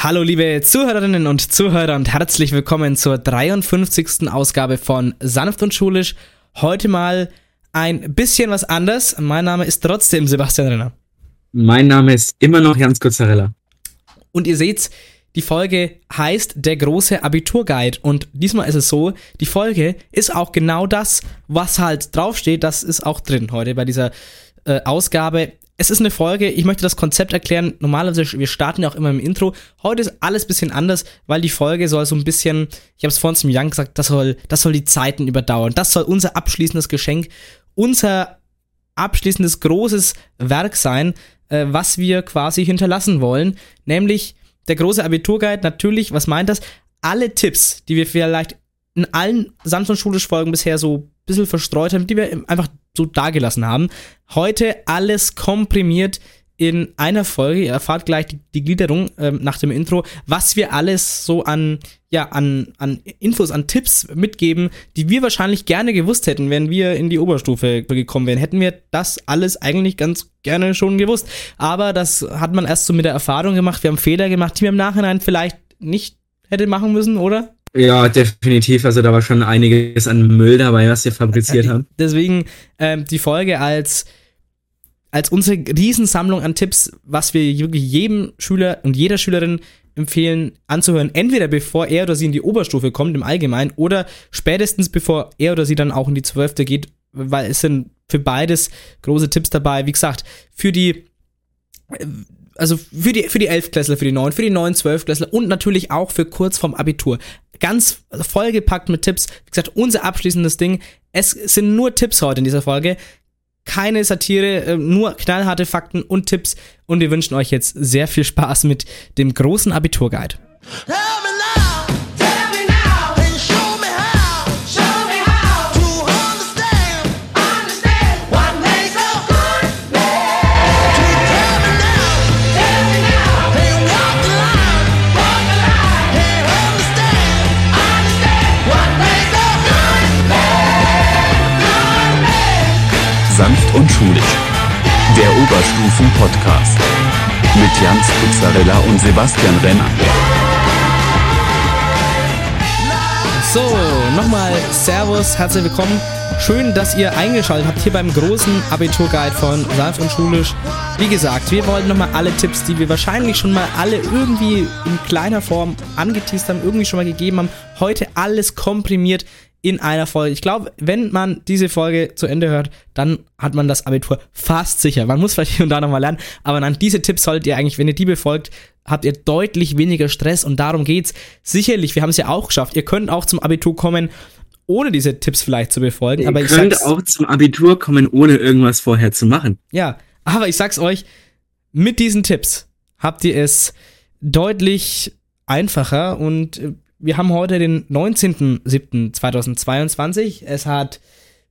Hallo liebe Zuhörerinnen und Zuhörer und herzlich willkommen zur 53. Ausgabe von Sanft und Schulisch. Heute mal ein bisschen was anders. Mein Name ist trotzdem Sebastian Renner. Mein Name ist immer noch Jans Kurzarella. Und ihr seht's, die Folge heißt Der große Abiturguide. Und diesmal ist es so, die Folge ist auch genau das, was halt draufsteht, das ist auch drin heute bei dieser äh, Ausgabe es ist eine Folge, ich möchte das Konzept erklären. Normalerweise, wir starten ja auch immer im Intro. Heute ist alles ein bisschen anders, weil die Folge soll so ein bisschen, ich habe es vorhin zum Young gesagt, das soll, das soll die Zeiten überdauern. Das soll unser abschließendes Geschenk, unser abschließendes großes Werk sein, äh, was wir quasi hinterlassen wollen. Nämlich der große Abiturguide, natürlich, was meint das? Alle Tipps, die wir vielleicht in allen Samsung Schulisch Folgen bisher so ein bisschen verstreut haben, die wir einfach so dagelassen haben. Heute alles komprimiert in einer Folge. Ihr erfahrt gleich die, die Gliederung ähm, nach dem Intro, was wir alles so an, ja, an, an Infos, an Tipps mitgeben, die wir wahrscheinlich gerne gewusst hätten, wenn wir in die Oberstufe gekommen wären. Hätten wir das alles eigentlich ganz gerne schon gewusst. Aber das hat man erst so mit der Erfahrung gemacht. Wir haben Fehler gemacht, die wir im Nachhinein vielleicht nicht hätte machen müssen, oder? Ja, definitiv. Also da war schon einiges an Müll dabei, was wir fabriziert haben. Deswegen ähm, die Folge als, als unsere Riesensammlung an Tipps, was wir wirklich jedem Schüler und jeder Schülerin empfehlen anzuhören, entweder bevor er oder sie in die Oberstufe kommt im Allgemeinen oder spätestens bevor er oder sie dann auch in die Zwölfte geht, weil es sind für beides große Tipps dabei. Wie gesagt, für die also für die, für die Elfklässler, für die Neun, für die Neun, Zwölfklässler und natürlich auch für kurz vorm Abitur ganz vollgepackt mit Tipps. Wie gesagt, unser abschließendes Ding. Es sind nur Tipps heute in dieser Folge. Keine Satire, äh, nur knallharte Fakten und Tipps. Und wir wünschen euch jetzt sehr viel Spaß mit dem großen Abiturguide. Ja! Und schulisch. Der Oberstufen-Podcast. Mit Jans Pizzarella und Sebastian Renner. So, nochmal Servus, herzlich willkommen. Schön, dass ihr eingeschaltet habt hier beim großen Abiturguide von Sanft und Schulisch. Wie gesagt, wir wollten nochmal alle Tipps, die wir wahrscheinlich schon mal alle irgendwie in kleiner Form angeteased haben, irgendwie schon mal gegeben haben, heute alles komprimiert in einer Folge. Ich glaube, wenn man diese Folge zu Ende hört, dann hat man das Abitur fast sicher. Man muss vielleicht hier und da nochmal lernen, aber dann diese Tipps solltet ihr eigentlich, wenn ihr die befolgt, habt ihr deutlich weniger Stress und darum geht's. Sicherlich, wir haben es ja auch geschafft. Ihr könnt auch zum Abitur kommen, ohne diese Tipps vielleicht zu befolgen. Ihr aber ich könnt auch zum Abitur kommen, ohne irgendwas vorher zu machen. Ja, aber ich sag's euch, mit diesen Tipps habt ihr es deutlich einfacher und äh, wir haben heute den 19.07.2022. Es hat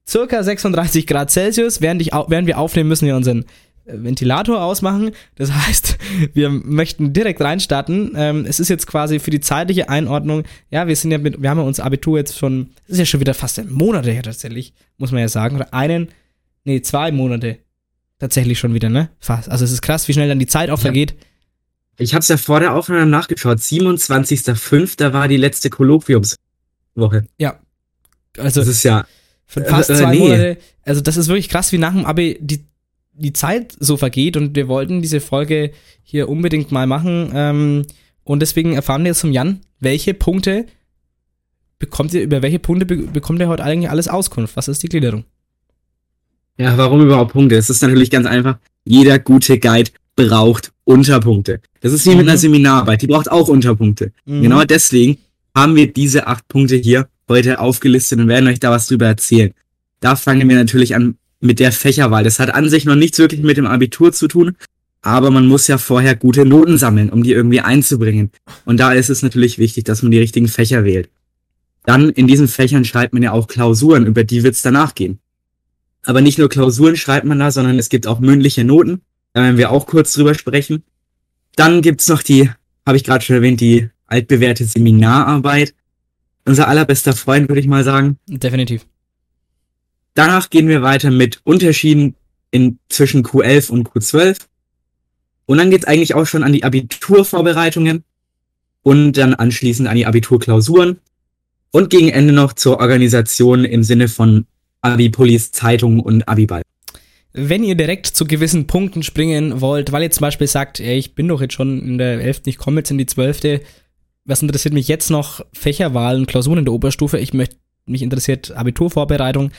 circa 36 Grad Celsius. Während, ich, während wir aufnehmen, müssen wir unseren äh, Ventilator ausmachen. Das heißt, wir möchten direkt reinstarten. Ähm, es ist jetzt quasi für die zeitliche Einordnung, ja, wir sind ja mit, wir haben ja unser Abitur jetzt schon, das ist ja schon wieder fast Monate her tatsächlich, muss man ja sagen. Oder einen, nee, zwei Monate tatsächlich schon wieder, ne? Fast. Also es ist krass, wie schnell dann die Zeit auch vergeht. Ja. Ich habe es ja vor der Aufnahme nachgeschaut. 27.05. war die letzte Kolloquiumswoche. Ja. Also das ist ja fast äh, zwei nee. Monate. Also das ist wirklich krass, wie nach dem Abi die, die Zeit so vergeht und wir wollten diese Folge hier unbedingt mal machen. Ähm, und deswegen erfahren wir jetzt vom Jan, welche Punkte bekommt ihr, über welche Punkte be bekommt ihr heute eigentlich alles Auskunft? Was ist die Gliederung? Ja, warum überhaupt Punkte? Es ist natürlich ganz einfach. Jeder gute Guide braucht Unterpunkte. Das ist wie mhm. mit einer mhm. Seminararbeit, die braucht auch Unterpunkte. Mhm. Genau deswegen haben wir diese acht Punkte hier heute aufgelistet und werden euch da was drüber erzählen. Da fangen wir natürlich an mit der Fächerwahl. Das hat an sich noch nichts wirklich mit dem Abitur zu tun, aber man muss ja vorher gute Noten sammeln, um die irgendwie einzubringen. Und da ist es natürlich wichtig, dass man die richtigen Fächer wählt. Dann in diesen Fächern schreibt man ja auch Klausuren, über die wird es danach gehen. Aber nicht nur Klausuren schreibt man da, sondern es gibt auch mündliche Noten. Da werden wir auch kurz drüber sprechen. Dann gibt's noch die, habe ich gerade schon erwähnt, die altbewährte Seminararbeit. Unser allerbester Freund, würde ich mal sagen. Definitiv. Danach gehen wir weiter mit Unterschieden in, zwischen Q11 und Q12. Und dann geht's eigentlich auch schon an die Abiturvorbereitungen. und dann anschließend an die Abiturklausuren und gegen Ende noch zur Organisation im Sinne von Abipolis, Zeitung und Abiball. Wenn ihr direkt zu gewissen Punkten springen wollt, weil ihr zum Beispiel sagt, ey, ich bin doch jetzt schon in der 11., ich komme jetzt in die 12., was interessiert mich jetzt noch? Fächerwahlen, Klausuren in der Oberstufe, ich möchte, mich interessiert Abiturvorbereitung.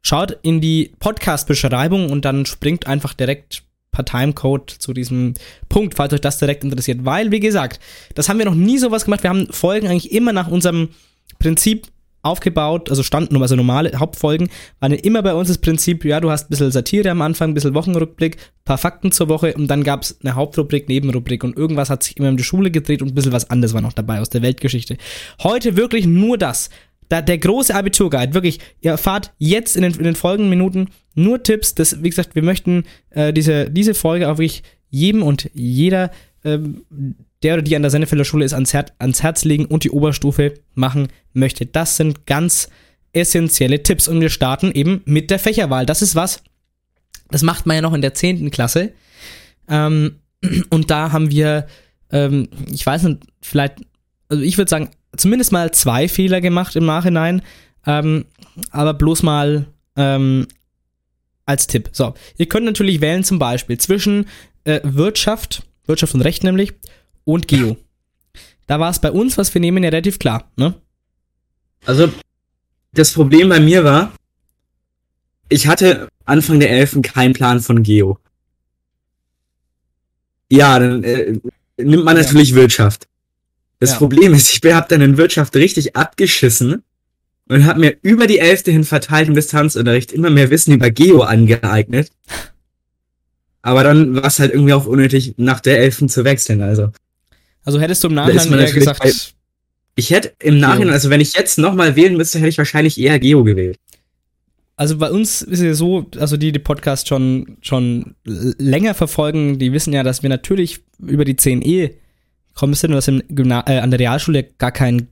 Schaut in die Podcast-Beschreibung und dann springt einfach direkt per Timecode zu diesem Punkt, falls euch das direkt interessiert. Weil, wie gesagt, das haben wir noch nie sowas gemacht. Wir haben Folgen eigentlich immer nach unserem Prinzip aufgebaut, also standen, also normale Hauptfolgen, waren immer bei uns das Prinzip, ja, du hast ein bisschen Satire am Anfang, ein bisschen Wochenrückblick, paar Fakten zur Woche und dann gab es eine Hauptrubrik, Nebenrubrik und irgendwas hat sich immer in die Schule gedreht und ein bisschen was anderes war noch dabei aus der Weltgeschichte. Heute wirklich nur das. Da, der große Abiturguide, wirklich, ihr erfahrt jetzt in den, in den folgenden Minuten nur Tipps. Das, wie gesagt, wir möchten äh, diese, diese Folge auch wirklich jedem und jeder ähm, der oder die an der Sennefelder Schule ist, ans, Her ans Herz legen und die Oberstufe machen möchte. Das sind ganz essentielle Tipps. Und wir starten eben mit der Fächerwahl. Das ist was, das macht man ja noch in der 10. Klasse. Ähm, und da haben wir, ähm, ich weiß nicht, vielleicht, also ich würde sagen, zumindest mal zwei Fehler gemacht im Nachhinein. Ähm, aber bloß mal ähm, als Tipp. So, ihr könnt natürlich wählen zum Beispiel zwischen äh, Wirtschaft, Wirtschaft und Recht nämlich, und Geo. Da war es bei uns, was wir nehmen, ja relativ klar, ne? Also, das Problem bei mir war, ich hatte Anfang der Elfen keinen Plan von Geo. Ja, dann äh, nimmt man natürlich ja. Wirtschaft. Das ja. Problem ist, ich habe dann in Wirtschaft richtig abgeschissen und habe mir über die Elfte hin verteilt im Distanzunterricht immer mehr Wissen über Geo angeeignet. Aber dann war es halt irgendwie auch unnötig, nach der Elfen zu wechseln, also. Also hättest du im Nachhinein eher gesagt. Bei, ich hätte im Nachhinein, also wenn ich jetzt nochmal wählen müsste, hätte ich wahrscheinlich eher Geo gewählt. Also bei uns ist es so, also die die Podcast schon, schon länger verfolgen, die wissen ja, dass wir natürlich über die 10e kommen sind und dass im Gymna äh, an der Realschule gar kein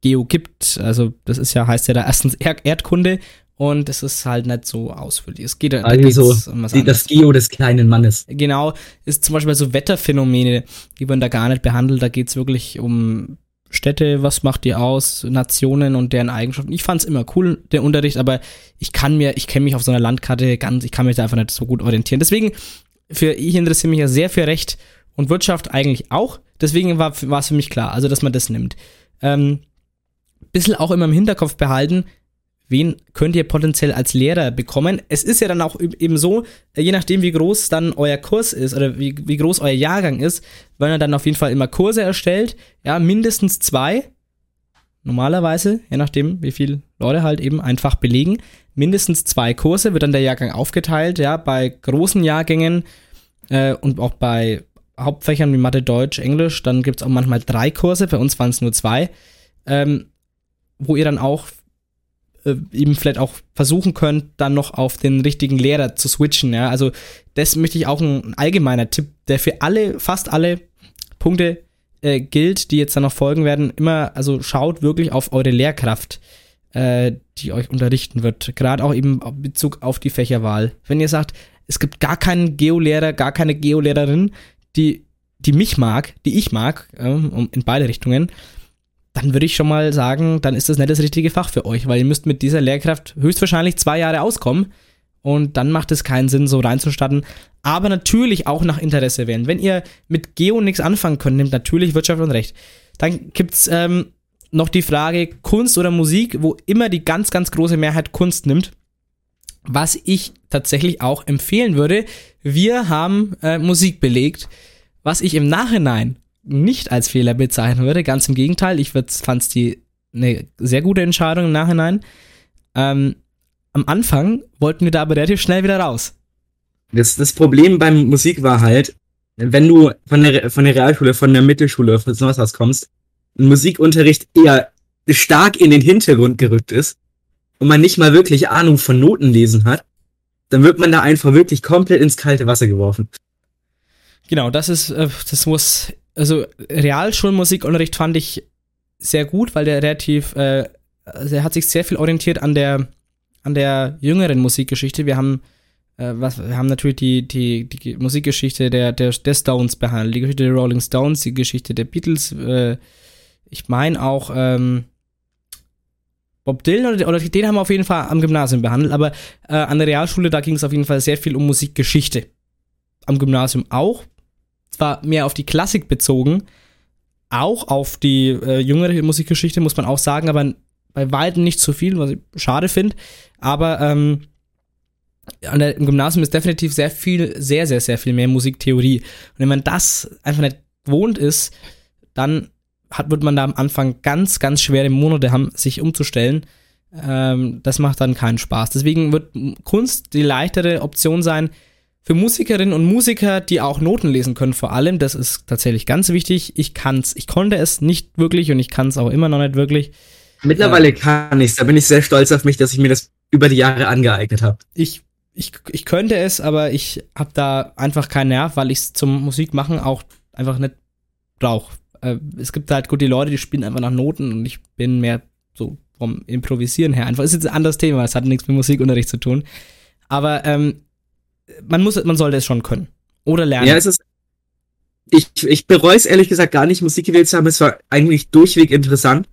Geo gibt. Also das ist ja, heißt ja da erstens Erdkunde und es ist halt nicht so ausführlich. Es geht also da um was die, das Geo des kleinen Mannes. Genau, ist zum Beispiel so Wetterphänomene, die werden da gar nicht behandelt. Da geht es wirklich um Städte, was macht die aus, Nationen und deren Eigenschaften. Ich fand es immer cool, der Unterricht, aber ich kann mir, ich kenne mich auf so einer Landkarte ganz, ich kann mich da einfach nicht so gut orientieren. Deswegen, für ich interessiere mich ja sehr für Recht und Wirtschaft eigentlich auch. Deswegen war es für mich klar, also dass man das nimmt. Ähm, bisschen auch immer im Hinterkopf behalten, wen könnt ihr potenziell als Lehrer bekommen? Es ist ja dann auch eben so, äh, je nachdem, wie groß dann euer Kurs ist oder wie, wie groß euer Jahrgang ist, werden er dann auf jeden Fall immer Kurse erstellt. Ja, mindestens zwei. Normalerweise, je nachdem, wie viele Leute halt eben einfach belegen. Mindestens zwei Kurse wird dann der Jahrgang aufgeteilt. Ja, bei großen Jahrgängen äh, und auch bei Hauptfächern wie Mathe, Deutsch, Englisch, dann gibt es auch manchmal drei Kurse. Bei uns waren es nur zwei. Ähm, wo ihr dann auch äh, eben vielleicht auch versuchen könnt, dann noch auf den richtigen Lehrer zu switchen. Ja? Also das möchte ich auch ein, ein allgemeiner Tipp, der für alle, fast alle Punkte äh, gilt, die jetzt dann noch folgen werden. Immer, also schaut wirklich auf eure Lehrkraft, äh, die euch unterrichten wird. Gerade auch eben in Bezug auf die Fächerwahl. Wenn ihr sagt, es gibt gar keinen Geolehrer, gar keine Geolehrerin, die, die mich mag, die ich mag, äh, in beide Richtungen, dann würde ich schon mal sagen, dann ist das nicht das richtige Fach für euch, weil ihr müsst mit dieser Lehrkraft höchstwahrscheinlich zwei Jahre auskommen und dann macht es keinen Sinn, so reinzustatten. Aber natürlich auch nach Interesse wählen. Wenn ihr mit Geo nichts anfangen könnt, nehmt natürlich Wirtschaft und Recht. Dann gibt es ähm, noch die Frage Kunst oder Musik, wo immer die ganz, ganz große Mehrheit Kunst nimmt. Was ich tatsächlich auch empfehlen würde. Wir haben äh, Musik belegt, was ich im Nachhinein nicht als Fehler bezeichnen würde. Ganz im Gegenteil, ich fand es die eine sehr gute Entscheidung im Nachhinein. Ähm, am Anfang wollten wir da aber relativ schnell wieder raus. Das, das Problem beim Musik war halt, wenn du von der, von der Realschule, von der Mittelschule, von sowas aus kommst, ein Musikunterricht eher stark in den Hintergrund gerückt ist und man nicht mal wirklich Ahnung von Noten lesen hat, dann wird man da einfach wirklich komplett ins kalte Wasser geworfen. Genau, das ist, äh, das muss also Realschulmusikunterricht fand ich sehr gut, weil der relativ, äh, also er hat sich sehr viel orientiert an der, an der jüngeren Musikgeschichte. Wir haben äh, was, wir haben natürlich die, die, die Musikgeschichte der, der, der Stones behandelt, die Geschichte der Rolling Stones, die Geschichte der Beatles, äh, ich meine auch, ähm, Bob Dylan oder, oder den haben wir auf jeden Fall am Gymnasium behandelt, aber äh, an der Realschule, da ging es auf jeden Fall sehr viel um Musikgeschichte. Am Gymnasium auch. Zwar mehr auf die Klassik bezogen, auch auf die äh, jüngere Musikgeschichte, muss man auch sagen, aber bei weitem nicht so viel, was ich schade finde. Aber ähm, der, im Gymnasium ist definitiv sehr viel, sehr, sehr, sehr viel mehr Musiktheorie. Und wenn man das einfach nicht gewohnt ist, dann hat, wird man da am Anfang ganz, ganz schwere Monate haben, sich umzustellen. Ähm, das macht dann keinen Spaß. Deswegen wird Kunst die leichtere Option sein für Musikerinnen und Musiker, die auch Noten lesen können. Vor allem, das ist tatsächlich ganz wichtig. Ich kann's, ich konnte es nicht wirklich und ich kann es auch immer noch nicht wirklich. Mittlerweile äh, kann ich's. Da bin ich sehr stolz auf mich, dass ich mir das über die Jahre angeeignet habe. Ich ich, ich könnte es, aber ich habe da einfach keinen Nerv, weil ich es zum Musikmachen auch einfach nicht brauche. Äh, es gibt halt gut die Leute, die spielen einfach nach Noten und ich bin mehr so vom Improvisieren her. Einfach ist jetzt ein anderes Thema, es hat nichts mit Musikunterricht zu tun. Aber ähm, man muss, man sollte es schon können. Oder lernen. Ja, es ist. Ich, ich bereue es ehrlich gesagt gar nicht, Musik gewählt zu haben. Es war eigentlich durchweg interessant.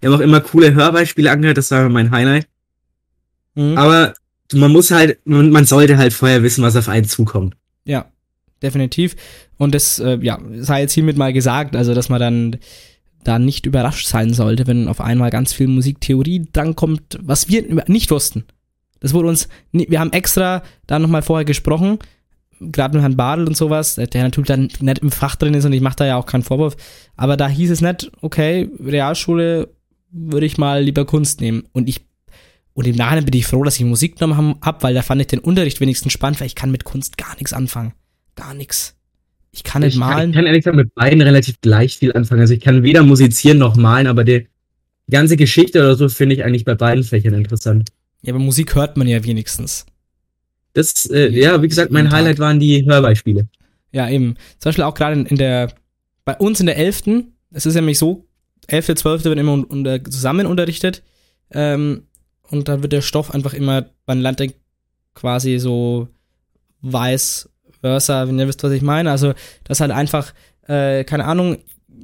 Wir haben auch immer coole Hörbeispiele angehört, das war mein Highlight. Mhm. Aber man muss halt, man sollte halt vorher wissen, was auf einen zukommt. Ja, definitiv. Und das, äh, ja, sei jetzt hiermit mal gesagt, also dass man dann da nicht überrascht sein sollte, wenn auf einmal ganz viel Musiktheorie drankommt, was wir nicht wussten. Das wurde uns, wir haben extra da nochmal vorher gesprochen, gerade mit Herrn Badel und sowas, der natürlich dann nicht im Fach drin ist und ich mache da ja auch keinen Vorwurf, aber da hieß es nicht, okay, Realschule würde ich mal lieber Kunst nehmen. Und ich und im Nachhinein bin ich froh, dass ich Musik genommen habe, weil da fand ich den Unterricht wenigstens spannend, weil ich kann mit Kunst gar nichts anfangen. Gar nichts. Ich kann nicht ich malen. Kann, ich kann ehrlich gesagt mit beiden relativ gleich viel anfangen. Also ich kann weder musizieren noch malen, aber die ganze Geschichte oder so finde ich eigentlich bei beiden Fächern interessant. Ja, aber Musik hört man ja wenigstens. Das, äh, ja, wie gesagt, mein Highlight waren die Hörbeispiele. Ja, eben. Zum Beispiel auch gerade in, der, bei uns in der 11. Es ist nämlich so, 11., 12. wird immer unter, zusammen unterrichtet. Ähm, und dann wird der Stoff einfach immer, man lernt quasi so weiß versa, wenn ihr wisst, was ich meine. Also, das halt einfach, äh, keine Ahnung,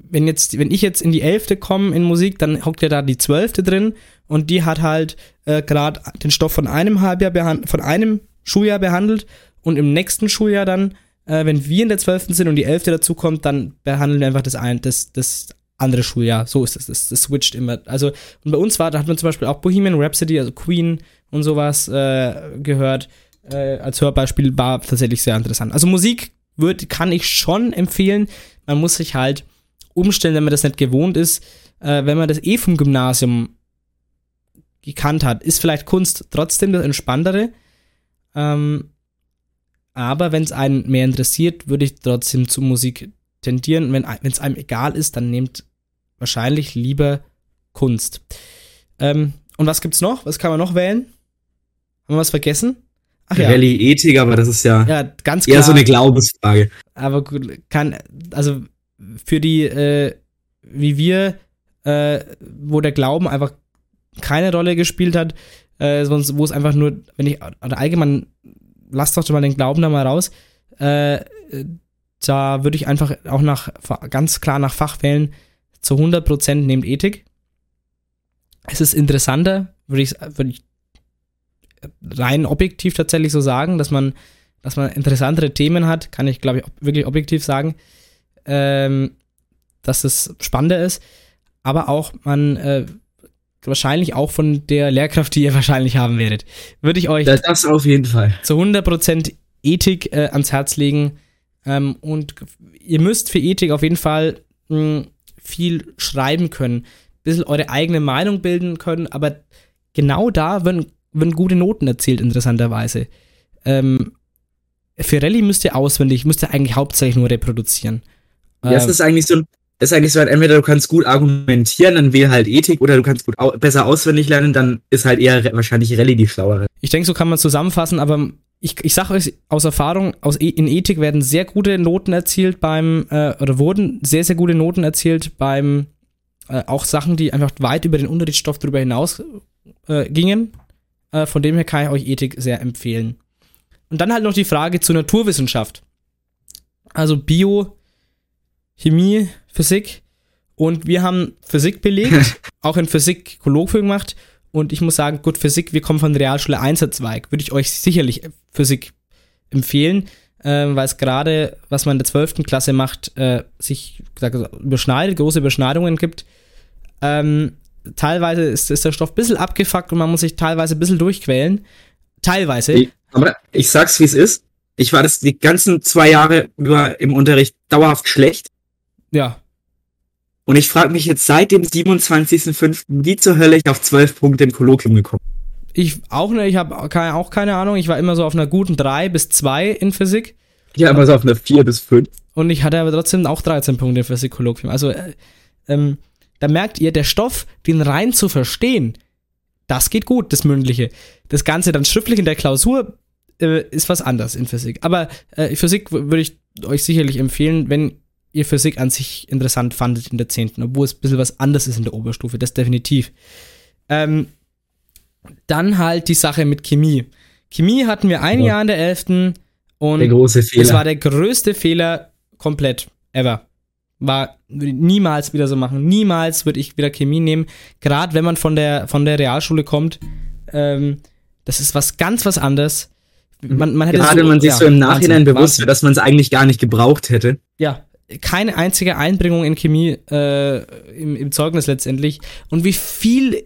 wenn jetzt, wenn ich jetzt in die Elfte komme in Musik, dann hockt ja da die Zwölfte drin und die hat halt äh, gerade den Stoff von einem Halbjahr von einem Schuljahr behandelt und im nächsten Schuljahr dann, äh, wenn wir in der Zwölften sind und die Elfte dazu kommt, dann behandeln wir einfach das, ein, das, das andere Schuljahr. So ist es. Das, das switcht immer. Also, und bei uns war, da hat man zum Beispiel auch Bohemian Rhapsody, also Queen und sowas äh, gehört. Äh, als Hörbeispiel war tatsächlich sehr interessant. Also Musik wird, kann ich schon empfehlen. Man muss sich halt umstellen, wenn man das nicht gewohnt ist. Äh, wenn man das eh vom Gymnasium gekannt hat, ist vielleicht Kunst trotzdem das Entspanntere. Ähm, aber wenn es einen mehr interessiert, würde ich trotzdem zu Musik tendieren. Wenn es einem egal ist, dann nehmt wahrscheinlich lieber Kunst. Ähm, und was gibt's noch? Was kann man noch wählen? Haben wir was vergessen? Ach ja. Rallye Ethik, aber das ist ja, ja ganz klar. eher so eine Glaubensfrage. Aber kann, also für die, äh, wie wir, äh, wo der Glauben einfach keine Rolle gespielt hat, äh, sonst, wo es einfach nur, wenn ich, oder allgemein, lasst doch mal den Glauben da mal raus, äh, da würde ich einfach auch nach, ganz klar nach Fach wählen, zu 100% nehmt Ethik. Es ist interessanter, würde ich, würde ich rein objektiv tatsächlich so sagen, dass man, dass man interessantere Themen hat, kann ich glaube ich wirklich objektiv sagen, ähm, dass es spannender ist, aber auch man äh, wahrscheinlich auch von der Lehrkraft, die ihr wahrscheinlich haben werdet, würde ich euch das, das auf jeden Fall. zu 100% Ethik äh, ans Herz legen. Ähm, und ihr müsst für Ethik auf jeden Fall mh, hm, viel schreiben können, ein bisschen eure eigene Meinung bilden können, aber genau da werden, werden gute Noten erzielt, interessanterweise. Ähm, für Rallye müsst ihr auswendig, müsst ihr eigentlich hauptsächlich nur reproduzieren. Ja, das ähm, ist eigentlich so das ist eigentlich so, entweder du kannst gut argumentieren, dann wähl halt Ethik, oder du kannst gut au besser auswendig lernen, dann ist halt eher wahrscheinlich Rallye die schlauere. Ich denke, so kann man zusammenfassen, aber ich, ich sage euch aus Erfahrung, aus, e, in Ethik werden sehr gute Noten erzielt beim, äh, oder wurden sehr, sehr gute Noten erzielt beim, äh, auch Sachen, die einfach weit über den Unterrichtsstoff darüber hinaus äh, gingen. Äh, von dem her kann ich euch Ethik sehr empfehlen. und dann halt noch die Frage zur Naturwissenschaft. Also Bio, Chemie, Physik. Und wir haben Physik belegt, auch in Physik Kolloquium gemacht. Und ich muss sagen, gut, Physik, wir kommen von der Realschule Einzerzweig. Würde ich euch sicherlich Physik empfehlen, äh, weil es gerade, was man in der 12. Klasse macht, äh, sich gesagt, überschneidet, große Überschneidungen gibt. Ähm, teilweise ist, ist der Stoff ein bisschen abgefuckt und man muss sich teilweise ein bisschen durchquälen. Teilweise. Ich, aber ich sag's, wie es ist. Ich war das die ganzen zwei Jahre über im Unterricht dauerhaft schlecht. Ja. Und ich frage mich jetzt seit dem 27.05., wie zur Hölle ich auf 12 Punkte im Kolloquium gekommen Ich auch nicht, ich habe keine, auch keine Ahnung. Ich war immer so auf einer guten 3 bis 2 in Physik. Ja, aber so auf einer 4 bis 5. Und ich hatte aber trotzdem auch 13 Punkte im Physik-Kolloquium. Also, äh, ähm, da merkt ihr, der Stoff, den rein zu verstehen, das geht gut, das Mündliche. Das Ganze dann schriftlich in der Klausur äh, ist was anderes in Physik. Aber äh, Physik würde ich euch sicherlich empfehlen, wenn ihr Physik an sich interessant fandet in der 10., obwohl es ein bisschen was anderes ist in der Oberstufe, das definitiv. Ähm, dann halt die Sache mit Chemie. Chemie hatten wir ein Ja. Jahr in der 11. und Der große es Fehler. war der größte Fehler komplett ever. War niemals wieder so machen. Niemals würde ich wieder Chemie nehmen. Gerade wenn man von der von der Realschule kommt, ähm, das ist was ganz was anderes. Man, man Gerade so, man sich ja, so im Nachhinein Wahnsinn, bewusst wird, dass man es eigentlich gar nicht gebraucht hätte. ja, keine einzige Einbringung in Chemie äh, im, im Zeugnis letztendlich. Und wie viel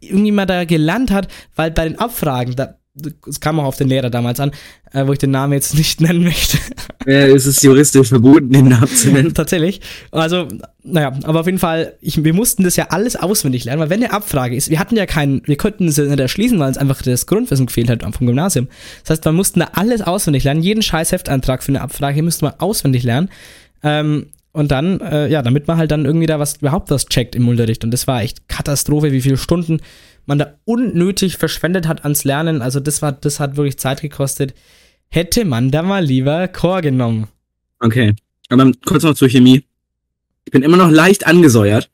irgendjemand da gelernt hat, weil bei den Abfragen, da, das kam auch auf den Lehrer damals an, äh, wo ich den Namen jetzt nicht nennen möchte. Äh, es ist juristisch verboten, den Namen zu nennen. Tatsächlich. Also, naja, aber auf jeden Fall, ich, wir mussten das ja alles auswendig lernen, weil wenn eine Abfrage ist, wir hatten ja keinen, wir konnten es ja nicht erschließen, weil uns einfach das Grundwissen gefehlt hat vom Gymnasium. Das heißt, wir mussten da alles auswendig lernen, jeden scheiß Hefteintrag für eine Abfrage müssten wir auswendig lernen. Ähm, und dann, äh, ja, damit man halt dann irgendwie da was, überhaupt was checkt im Unterricht. Und das war echt Katastrophe, wie viele Stunden man da unnötig verschwendet hat ans Lernen. Also das war, das hat wirklich Zeit gekostet. Hätte man da mal lieber Chor genommen. Okay. Aber kurz noch zur Chemie. Ich bin immer noch leicht angesäuert.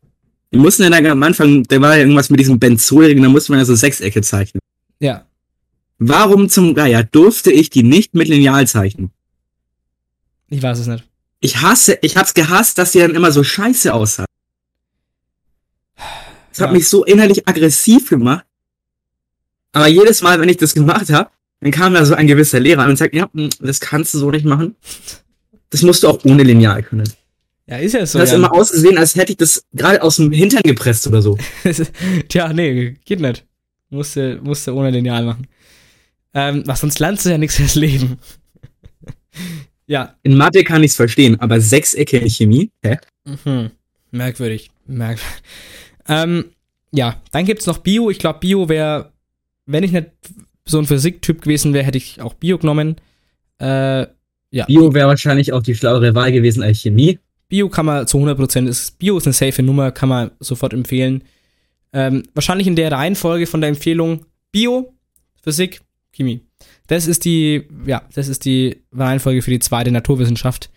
Wir mussten ja dann am Anfang, da war ja irgendwas mit diesem Benzolring, da musste man ja so Sechsecke zeichnen. Ja, Warum zum Geier durfte ich die nicht mit Lineal zeichnen? ich weiß es nicht. Ich hasse, ich hab's gehasst, dass die dann immer so scheiße aussah. Das hat Ja. mich so innerlich aggressiv gemacht. Aber jedes Mal, wenn ich das gemacht habe, dann kam da so ein gewisser Lehrer und sagt, ja, hm, das kannst du so nicht machen. Das musst du auch ohne Lineal können. Ja, ist ja so. Das hat ja. immer ausgesehen, als hätte ich das gerade aus dem Hintern gepresst oder so. Tja, nee, geht nicht. Musste, musste ohne Lineal machen. Ähm, was sonst lernst du ja nichts fürs Leben. Ja, In Mathe kann ich's verstehen, aber Sechsecke in Chemie? Hä? mhm. merkwürdig. Merkwürdig. Ähm, ja, dann gibt's noch Bio. Ich glaube, Bio wäre, wenn ich nicht so ein Physiktyp gewesen wäre, hätte ich auch Bio genommen. Äh, ja, Bio wäre wahrscheinlich auch die schlauere Wahl gewesen als Chemie. Bio kann man zu 100% ist Bio ist eine safe Nummer, kann man sofort empfehlen. Ähm, wahrscheinlich in der Reihenfolge von der Empfehlung Bio, Physik, Chemie. Das ist die, ja, das ist die Reihenfolge für die zweite Naturwissenschaft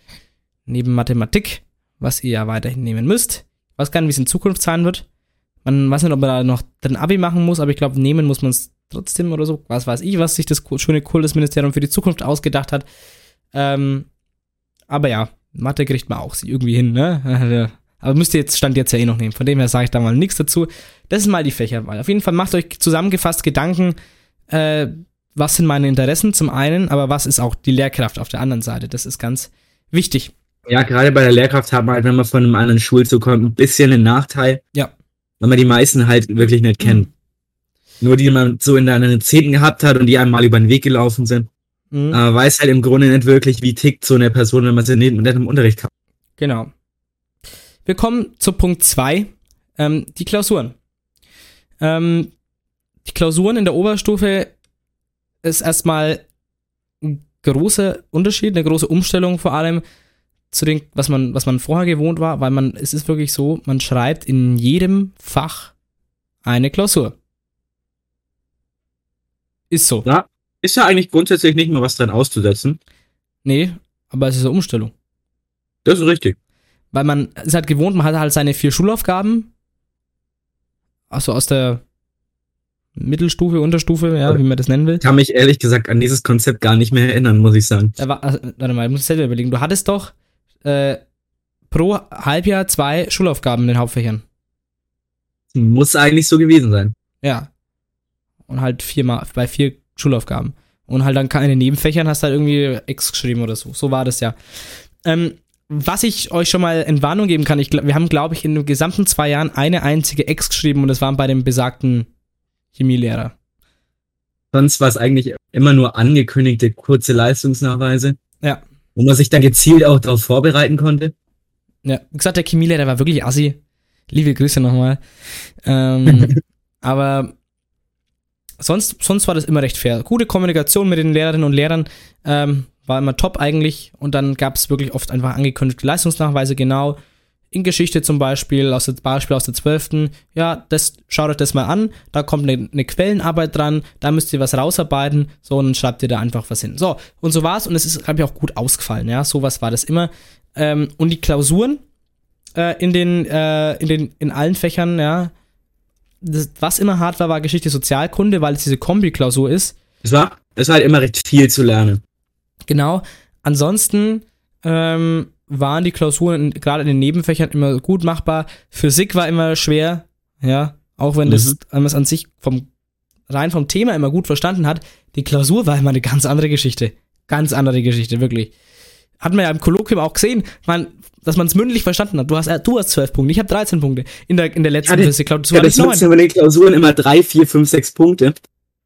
neben Mathematik, was ihr ja weiterhin nehmen müsst. Ich weiß gar nicht, wie es in Zukunft sein wird. Man weiß nicht, ob man da noch den Abi machen muss, aber ich glaube, nehmen muss man es trotzdem oder so. Was weiß ich, was sich das schöne Kultusministerium für die Zukunft ausgedacht hat. Ähm, aber ja, Mathe kriegt man auch irgendwie hin, ne? Aber müsst ihr jetzt, stand jetzt ja eh noch nehmen. Von dem her sage ich da mal nichts dazu. Das ist mal die Fächerwahl. Auf jeden Fall macht euch zusammengefasst Gedanken, äh, was sind meine Interessen zum einen, aber was ist auch die Lehrkraft auf der anderen Seite. Das ist ganz wichtig. Ja, gerade bei der Lehrkraft hat man halt, wenn man von einem anderen Schulzug kommt, ein bisschen einen Nachteil. Ja. Weil man die meisten halt wirklich nicht kennt. Nur die man so in der Zehnten gehabt hat und die einem mal über den Weg gelaufen sind. Mhm. Aber weiß halt im Grunde nicht wirklich, wie tickt so eine Person, wenn man sie nicht, nicht im Unterricht hat. Genau. Wir kommen zu Punkt 2, ähm, die Klausuren. Ähm, die Klausuren in der Oberstufe ist erstmal ein großer Unterschied, eine große Umstellung vor allem zu dem, was man, was man vorher gewohnt war, weil man, es ist wirklich so, man schreibt in jedem Fach eine Klausur. Ist so. Ja. Ist ja eigentlich grundsätzlich nicht mehr was dran auszusetzen. Nee, aber es ist eine Umstellung. Das ist richtig. weil man ist halt gewohnt, man hat halt seine vier Schulaufgaben, also aus der Mittelstufe, Unterstufe, ja, wie man das nennen will. Kann mich ehrlich gesagt an dieses Konzept gar nicht mehr erinnern, muss ich sagen. War, also, warte mal, ich muss selber überlegen. Du hattest doch äh, pro Halbjahr zwei Schulaufgaben in den Hauptfächern. Muss eigentlich so gewesen sein. Ja. Und halt viermal, bei vier Schulaufgaben. Und halt dann in den Nebenfächern hast du halt irgendwie X geschrieben oder so. So war das ja. Ähm, was ich euch schon mal in Warnung geben kann, ich, wir haben, glaube ich, in den gesamten zwei Jahren eine einzige X geschrieben und das waren bei dem besagten Chemielehrer. Sonst war es eigentlich immer nur angekündigte kurze Leistungsnachweise. Ja. Wo man sich dann gezielt auch darauf vorbereiten konnte. Ja, wie gesagt, der Chemielehrer war wirklich assi. Liebe Grüße nochmal. Ähm, aber sonst, sonst war das immer recht fair. Gute Kommunikation mit den Lehrerinnen und Lehrern ähm, war immer top eigentlich. Und dann gab es wirklich oft einfach angekündigte Leistungsnachweise, genau. In Geschichte zum Beispiel, aus der, Beispiel aus der 12. Ja, das, schaut euch das mal an. Da kommt eine, eine Quellenarbeit dran. Da müsst ihr was rausarbeiten. So, und dann schreibt ihr da einfach was hin. So, und so war's. Und es ist, glaube ich, auch gut ausgefallen. Ja, sowas war das immer. Ähm, und die Klausuren äh, in den, äh, in den, in allen Fächern, ja. Das, was immer hart war, war Geschichte Sozialkunde, weil es diese Kombi-Klausur ist. Es war, es war halt immer recht viel zu lernen. Genau. Ansonsten ähm, waren die Klausuren gerade in den Nebenfächern immer gut machbar. Physik war immer schwer, ja. Auch wenn das, Mhm. wenn man es an sich vom rein vom Thema immer gut verstanden hat, die Klausur war immer eine ganz andere Geschichte. Ganz andere Geschichte, wirklich. Hat man ja im Kolloquium auch gesehen, man, dass man es mündlich verstanden hat. Du hast, äh, du hast 12 Punkte, ich habe 13 Punkte. In der, in der letzten Hatte- Physik-Klausur Ja, das nutzen 9. über den Klausuren immer drei, vier, fünf, sechs Punkte.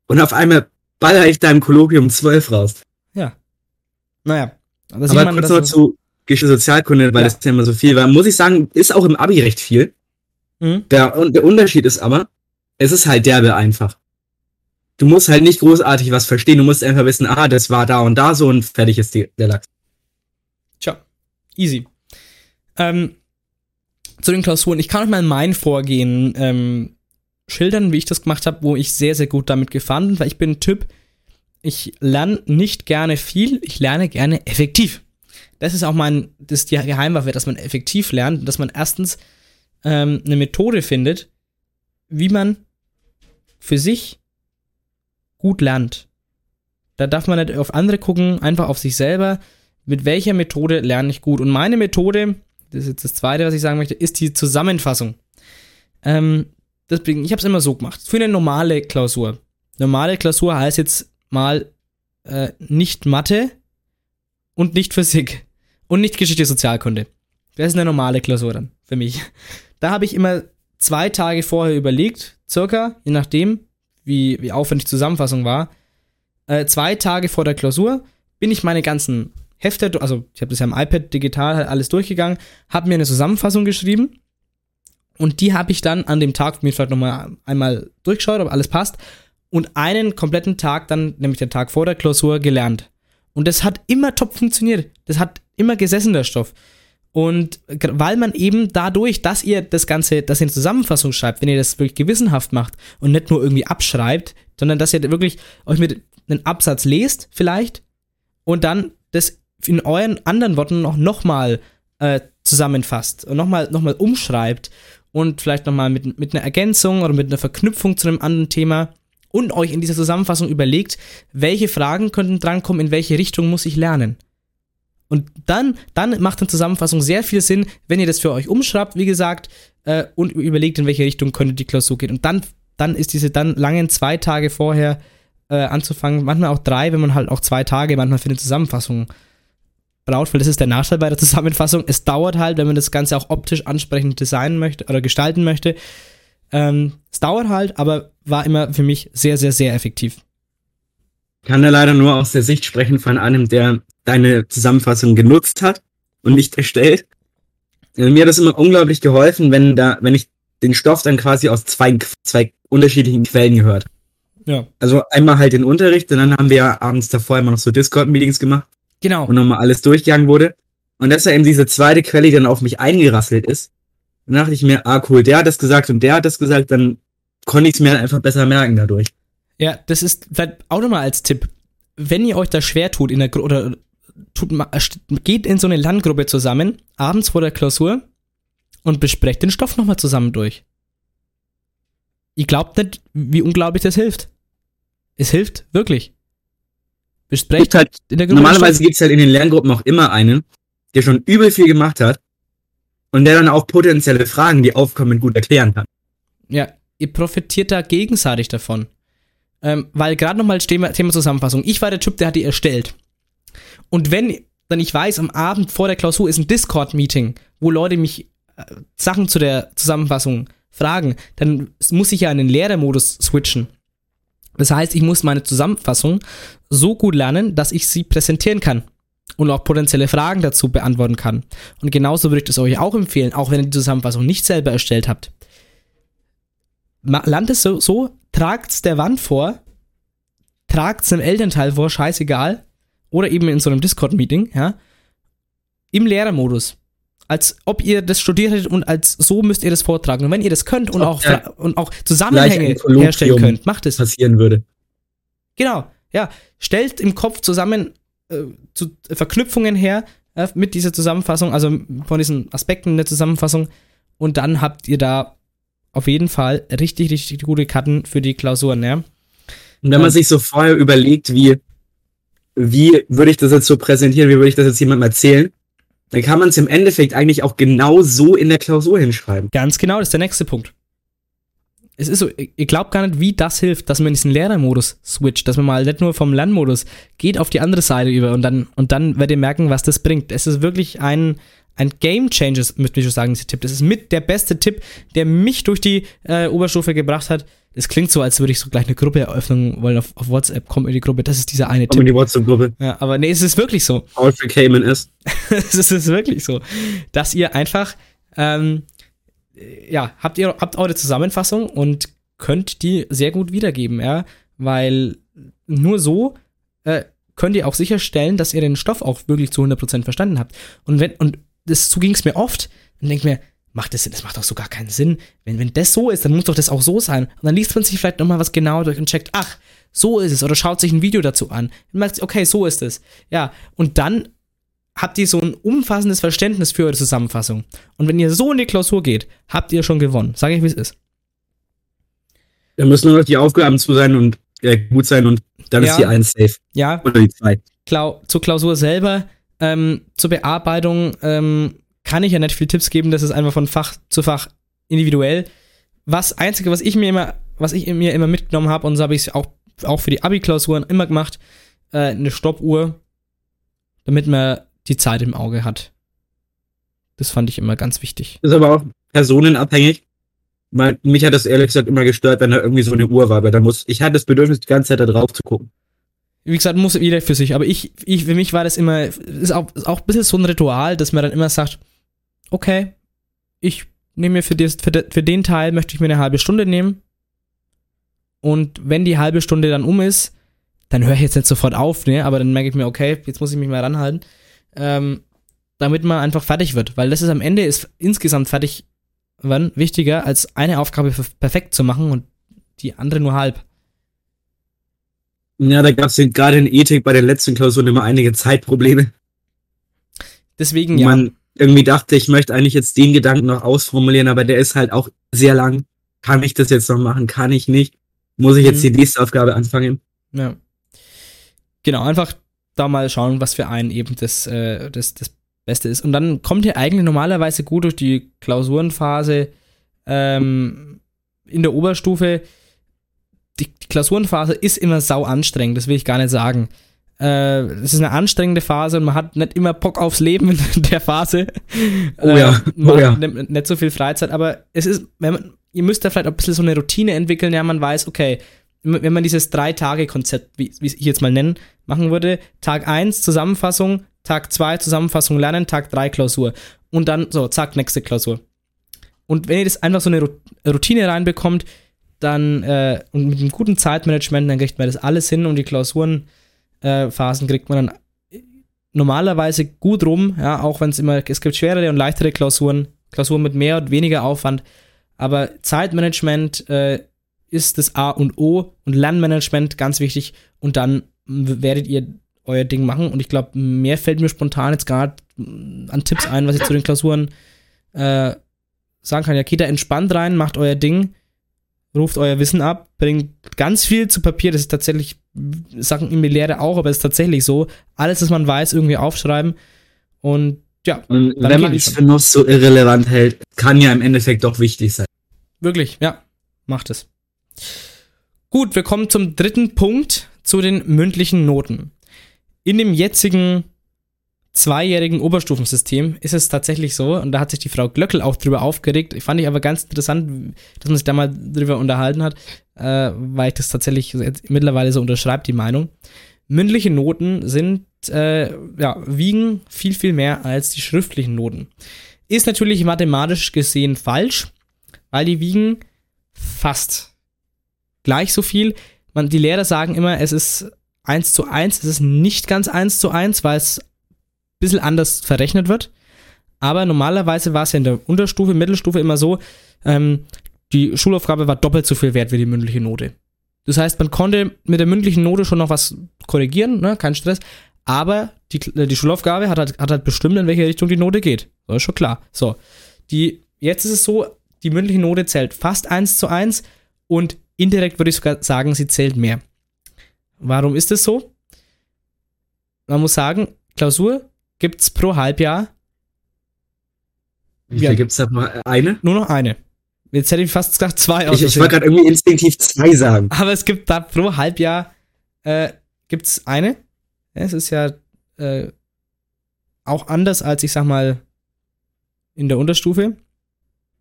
Und auf einmal baller ich da im Kolloquium zwölf raus. Ja. Naja. Sieht Aber man, kurz noch zu Geschichte Sozialkunde, weil Ja. das Thema so viel war, muss ich sagen, ist auch im Abi recht viel. Mhm. Der, der Unterschied ist aber, es ist halt derbe einfach. Du musst halt nicht großartig was verstehen, du musst einfach wissen, ah, das war da und da so und fertig ist die, der Lachs. Tja, easy. Ähm, zu den Klausuren. Ich kann euch mal mein Vorgehen ähm, schildern, wie ich das gemacht habe, wo ich sehr, sehr gut damit gefahren bin, weil ich bin ein Typ, ich lerne nicht gerne viel, ich lerne gerne effektiv. Das ist auch mein, das die Geheimwaffe, dass man effektiv lernt, dass man erstens ähm, eine Methode findet, wie man für sich gut lernt. Da darf man nicht auf andere gucken, einfach auf sich selber mit welcher Methode lerne ich gut. Und meine Methode, das ist jetzt das Zweite, was ich sagen möchte, ist die Zusammenfassung. Ähm, deswegen, ich habe es immer so gemacht. Für eine normale Klausur. Normale Klausur heißt jetzt mal äh, nicht Mathe und nicht Physik und nicht Geschichte Sozialkunde. Das ist eine normale Klausur dann für mich. Da habe ich immer zwei Tage vorher überlegt, circa, je nachdem, wie, wie aufwendig die Zusammenfassung war, äh, zwei Tage vor der Klausur bin ich meine ganzen Hefte, also ich habe das ja am iPad digital halt alles durchgegangen, habe mir eine Zusammenfassung geschrieben und die habe ich dann an dem Tag mir vielleicht nochmal einmal durchgeschaut, ob alles passt und einen kompletten Tag dann, nämlich den Tag vor der Klausur, gelernt. Und das hat immer top funktioniert. Das hat immer gesessen, der Stoff. Und weil man eben dadurch, dass ihr das Ganze, dass ihr eine Zusammenfassung schreibt, wenn ihr das wirklich gewissenhaft macht und nicht nur irgendwie abschreibt, sondern dass ihr wirklich euch mit einem Absatz lest, vielleicht, und dann das in euren anderen Worten noch, noch mal äh, zusammenfasst und nochmal noch mal umschreibt und vielleicht nochmal mit, mit einer Ergänzung oder mit einer Verknüpfung zu einem anderen Thema und euch in dieser Zusammenfassung überlegt, welche Fragen könnten drankommen, in welche Richtung muss ich lernen. Und dann, dann macht eine Zusammenfassung sehr viel Sinn, wenn ihr das für euch umschreibt, wie gesagt, äh, und überlegt, in welche Richtung könnte die Klausur gehen. Und dann, dann ist diese dann langen zwei Tage vorher äh, anzufangen, manchmal auch drei, wenn man halt auch zwei Tage manchmal für eine Zusammenfassung braucht, weil das ist der Nachteil bei der Zusammenfassung. Es dauert halt, wenn man das Ganze auch optisch ansprechend designen möchte oder gestalten möchte. Ähm, es dauert halt, aber war immer für mich sehr, sehr, sehr effektiv. Kann da leider nur aus der Sicht sprechen von einem, der deine Zusammenfassung genutzt hat und nicht erstellt. Also mir hat das immer unglaublich geholfen, wenn da, wenn ich den Stoff dann quasi aus zwei, zwei unterschiedlichen Quellen gehört. Ja. Also einmal halt den Unterricht und dann haben wir ja abends davor immer noch so Discord-Meetings gemacht, Genau. wo nochmal alles durchgegangen wurde. Und dass da eben diese zweite Quelle, die dann auf mich eingerasselt ist, dann dachte ich mir, ah cool, der hat das gesagt und der hat das gesagt, dann konnte ich es mir halt einfach besser merken dadurch. Ja, das ist vielleicht auch nochmal als Tipp. Wenn ihr euch da schwer tut in der Gru oder tut, geht in so eine Lerngruppe zusammen, abends vor der Klausur und besprecht den Stoff nochmal zusammen durch. ihr glaubt nicht, wie unglaublich das hilft. Es hilft wirklich. Besprecht Gibt halt, in der Gruppe normalerweise gibt's halt in den Lerngruppen auch immer einen, der schon übel viel gemacht hat und der dann auch potenzielle Fragen, die aufkommen, gut erklären kann. Ja, ihr profitiert da gegenseitig davon. Ähm, weil gerade nochmal Thema, Thema Zusammenfassung. Ich war der Typ, der hat die erstellt. Und wenn dann ich weiß, am Abend vor der Klausur ist ein Discord-Meeting, wo Leute mich äh, Sachen zu der Zusammenfassung fragen, dann muss ich ja in den Lehrermodus switchen. Das heißt, ich muss meine Zusammenfassung so gut lernen, dass ich sie präsentieren kann und auch potenzielle Fragen dazu beantworten kann. Und genauso würde ich das euch auch empfehlen, auch wenn ihr die Zusammenfassung nicht selber erstellt habt. Lernt es so, so tragt's der Wand vor, tragt's einem Elternteil vor, scheißegal, oder eben in so einem Discord-Meeting, ja, im Lehrermodus. Als ob ihr das studiert hättet und als so müsst ihr das vortragen. Und wenn ihr das könnt und auch, und auch Zusammenhänge herstellen könnt, macht es. Passieren würde. Genau, ja. Stellt im Kopf zusammen äh, zu, Verknüpfungen her äh, mit dieser Zusammenfassung, also von diesen Aspekten der Zusammenfassung. Und dann habt ihr da auf jeden Fall richtig, richtig gute Karten für die Klausuren, ja. Und wenn man sich so vorher überlegt, wie, wie würde ich das jetzt so präsentieren, wie würde ich das jetzt jemandem erzählen, dann kann man es im Endeffekt eigentlich auch genau so in der Klausur hinschreiben. Ganz genau, das ist der nächste Punkt. Es ist so, ihr ihr glaubt gar nicht, wie das hilft, dass man in diesen Lehrermodus switcht, dass man mal nicht nur vom Lernmodus geht auf die andere Seite über und dann, und dann werdet ihr merken, was das bringt. Es ist wirklich ein, ein Game Changer, möchte ich schon sagen, dieser Tipp. Das ist mit der beste Tipp, der mich durch die äh, Oberstufe gebracht hat. Es klingt so, als würde ich so gleich eine Gruppe eröffnen wollen auf, auf WhatsApp. Komm in die Gruppe, das ist dieser eine Komm in Tipp. die WhatsApp-Gruppe. Ja, aber nee, es ist wirklich so. Paul für Cayman ist. es ist wirklich so, dass ihr einfach, ähm, ja, habt ihr habt eure Zusammenfassung und könnt die sehr gut wiedergeben, ja, weil nur so äh, könnt ihr auch sicherstellen, dass ihr den Stoff auch wirklich zu 100% verstanden habt. Und wenn und das so ging es mir oft, dann denke ich mir, macht das Sinn? Das macht doch so gar keinen Sinn. Wenn, wenn das so ist, dann muss doch das auch so sein. Und dann liest man sich vielleicht nochmal was genau durch und checkt, ach, so ist es. Oder schaut sich ein Video dazu an. Und merkt, okay, so ist es. Ja, und dann habt ihr so ein umfassendes Verständnis für eure Zusammenfassung. Und wenn ihr so in die Klausur geht, habt ihr schon gewonnen. Sag ich, wie es ist. Da müssen nur noch die Aufgaben zu sein und äh, gut sein und dann Ja. ist die 1 safe. Ja, Oder die 2. Klau zur Klausur selber, ähm, zur Bearbeitung ähm, kann ich ja nicht viel Tipps geben, das ist einfach von Fach zu Fach individuell. Was Einzige, was ich mir immer, was ich mir immer mitgenommen habe, und so habe ich es auch, auch für die Abi-Klausuren immer gemacht, äh, eine Stoppuhr, damit man die Zeit im Auge hat. Das fand ich immer ganz wichtig. Ist aber auch personenabhängig. Mich hat das ehrlich gesagt immer gestört, wenn da irgendwie so eine Uhr war, weil da muss, ich hatte das Bedürfnis, die ganze Zeit da drauf zu gucken. Wie gesagt, muss jeder für sich, aber ich, ich für mich war das immer, ist auch, ist auch ein bisschen so ein Ritual, dass man dann immer sagt, okay, ich nehme mir für, das, für, de, für den Teil, möchte ich mir eine halbe Stunde nehmen. Und wenn die halbe Stunde dann um ist, dann höre ich jetzt nicht sofort auf, ne? aber dann merke ich mir, okay, jetzt muss ich mich mal ranhalten, ähm, damit man einfach fertig wird, weil das ist am Ende ist insgesamt fertig werden wichtiger, als eine Aufgabe perfekt zu machen und die andere nur halb. Ja, da gab es gerade in Ethik bei den letzten Klausuren immer einige Zeitprobleme. Deswegen ja. man irgendwie dachte, ich möchte eigentlich jetzt den Gedanken noch ausformulieren, aber der ist halt auch sehr lang. Kann ich das jetzt noch machen? Kann ich nicht? Muss ich jetzt Mhm. die nächste Aufgabe anfangen? Ja. Genau, einfach da mal schauen, was für einen eben das, äh, das, das Beste ist. Und dann kommt ihr eigentlich normalerweise gut durch die Klausurenphase ähm, in der Oberstufe. Die, Klausurenphase ist immer sau anstrengend, das will ich gar nicht sagen. Äh, Es ist eine anstrengende Phase und man hat nicht immer Bock aufs Leben in der Phase. Oh ja, Äh, man oh ja. hat nicht, nicht so viel Freizeit, aber es ist, wenn man, ihr müsst da vielleicht auch ein bisschen so eine Routine entwickeln, ja, man weiß, okay, wenn man dieses Drei-Tage-Konzept, wie, wie ich jetzt mal nennen, machen würde, Tag 1 Zusammenfassung, Tag 2 Zusammenfassung lernen, Tag 3 Klausur. Und dann so, zack, nächste Klausur. Und wenn ihr das einfach so eine Routine reinbekommt, dann äh, und mit einem guten Zeitmanagement, dann kriegt man das alles hin und die Klausurenphasen äh, kriegt man dann normalerweise gut rum, ja, auch wenn es immer, es gibt schwerere und leichtere Klausuren, Klausuren mit mehr und weniger Aufwand, aber Zeitmanagement äh, ist das A und O und Lernmanagement ganz wichtig und dann werdet ihr euer Ding machen und ich glaube, mehr fällt mir spontan jetzt gerade an Tipps ein, was ich zu den Klausuren äh, sagen kann. Ja, geht da entspannt rein, macht euer Ding, ruft euer Wissen ab, bringt ganz viel zu Papier. Das ist tatsächlich, sagen mir Lehre auch, aber es ist tatsächlich so. Alles, was man weiß, irgendwie aufschreiben. Und ja. Und wenn man es für noch so irrelevant hält, kann ja im Endeffekt doch wichtig sein. Wirklich, ja. Macht es. Gut, wir kommen zum dritten Punkt, zu den mündlichen Noten. In dem jetzigen zweijährigen Oberstufensystem ist es tatsächlich so, und da hat sich die Frau Glöckel auch drüber aufgeregt, fand ich aber ganz interessant, dass man sich da mal drüber unterhalten hat, äh, weil ich das tatsächlich mittlerweile so unterschreibt, die Meinung. Mündliche Noten sind, äh, ja, wiegen viel, viel mehr als die schriftlichen Noten. Ist natürlich mathematisch gesehen falsch, weil die wiegen fast gleich so viel. Man, die Lehrer sagen immer, es ist 1 zu 1, es ist nicht ganz 1 zu 1, weil es bisschen anders verrechnet wird. Aber normalerweise war es ja in der Unterstufe, Mittelstufe immer so, ähm, die Schulaufgabe war doppelt so viel wert wie die mündliche Note. Das heißt, man konnte mit der mündlichen Note schon noch was korrigieren, ne? kein Stress. Aber die, die Schulaufgabe hat halt, hat halt bestimmt, in welche Richtung die Note geht. Das ist schon klar. So. Die, jetzt ist es so, die mündliche Note zählt fast 1 zu 1 und indirekt würde ich sogar sagen, sie zählt mehr. Warum ist es so? Man muss sagen, Klausur gibt es pro Halbjahr. Wie viel ja, gibt es da mal? Eine? Nur noch eine. Jetzt hätte ich fast gesagt zwei. Ich, ich wollte gerade irgendwie instinktiv zwei sagen. Aber es gibt da pro Halbjahr äh, gibt es eine. Es ist ja äh, auch anders als ich sag mal in der Unterstufe.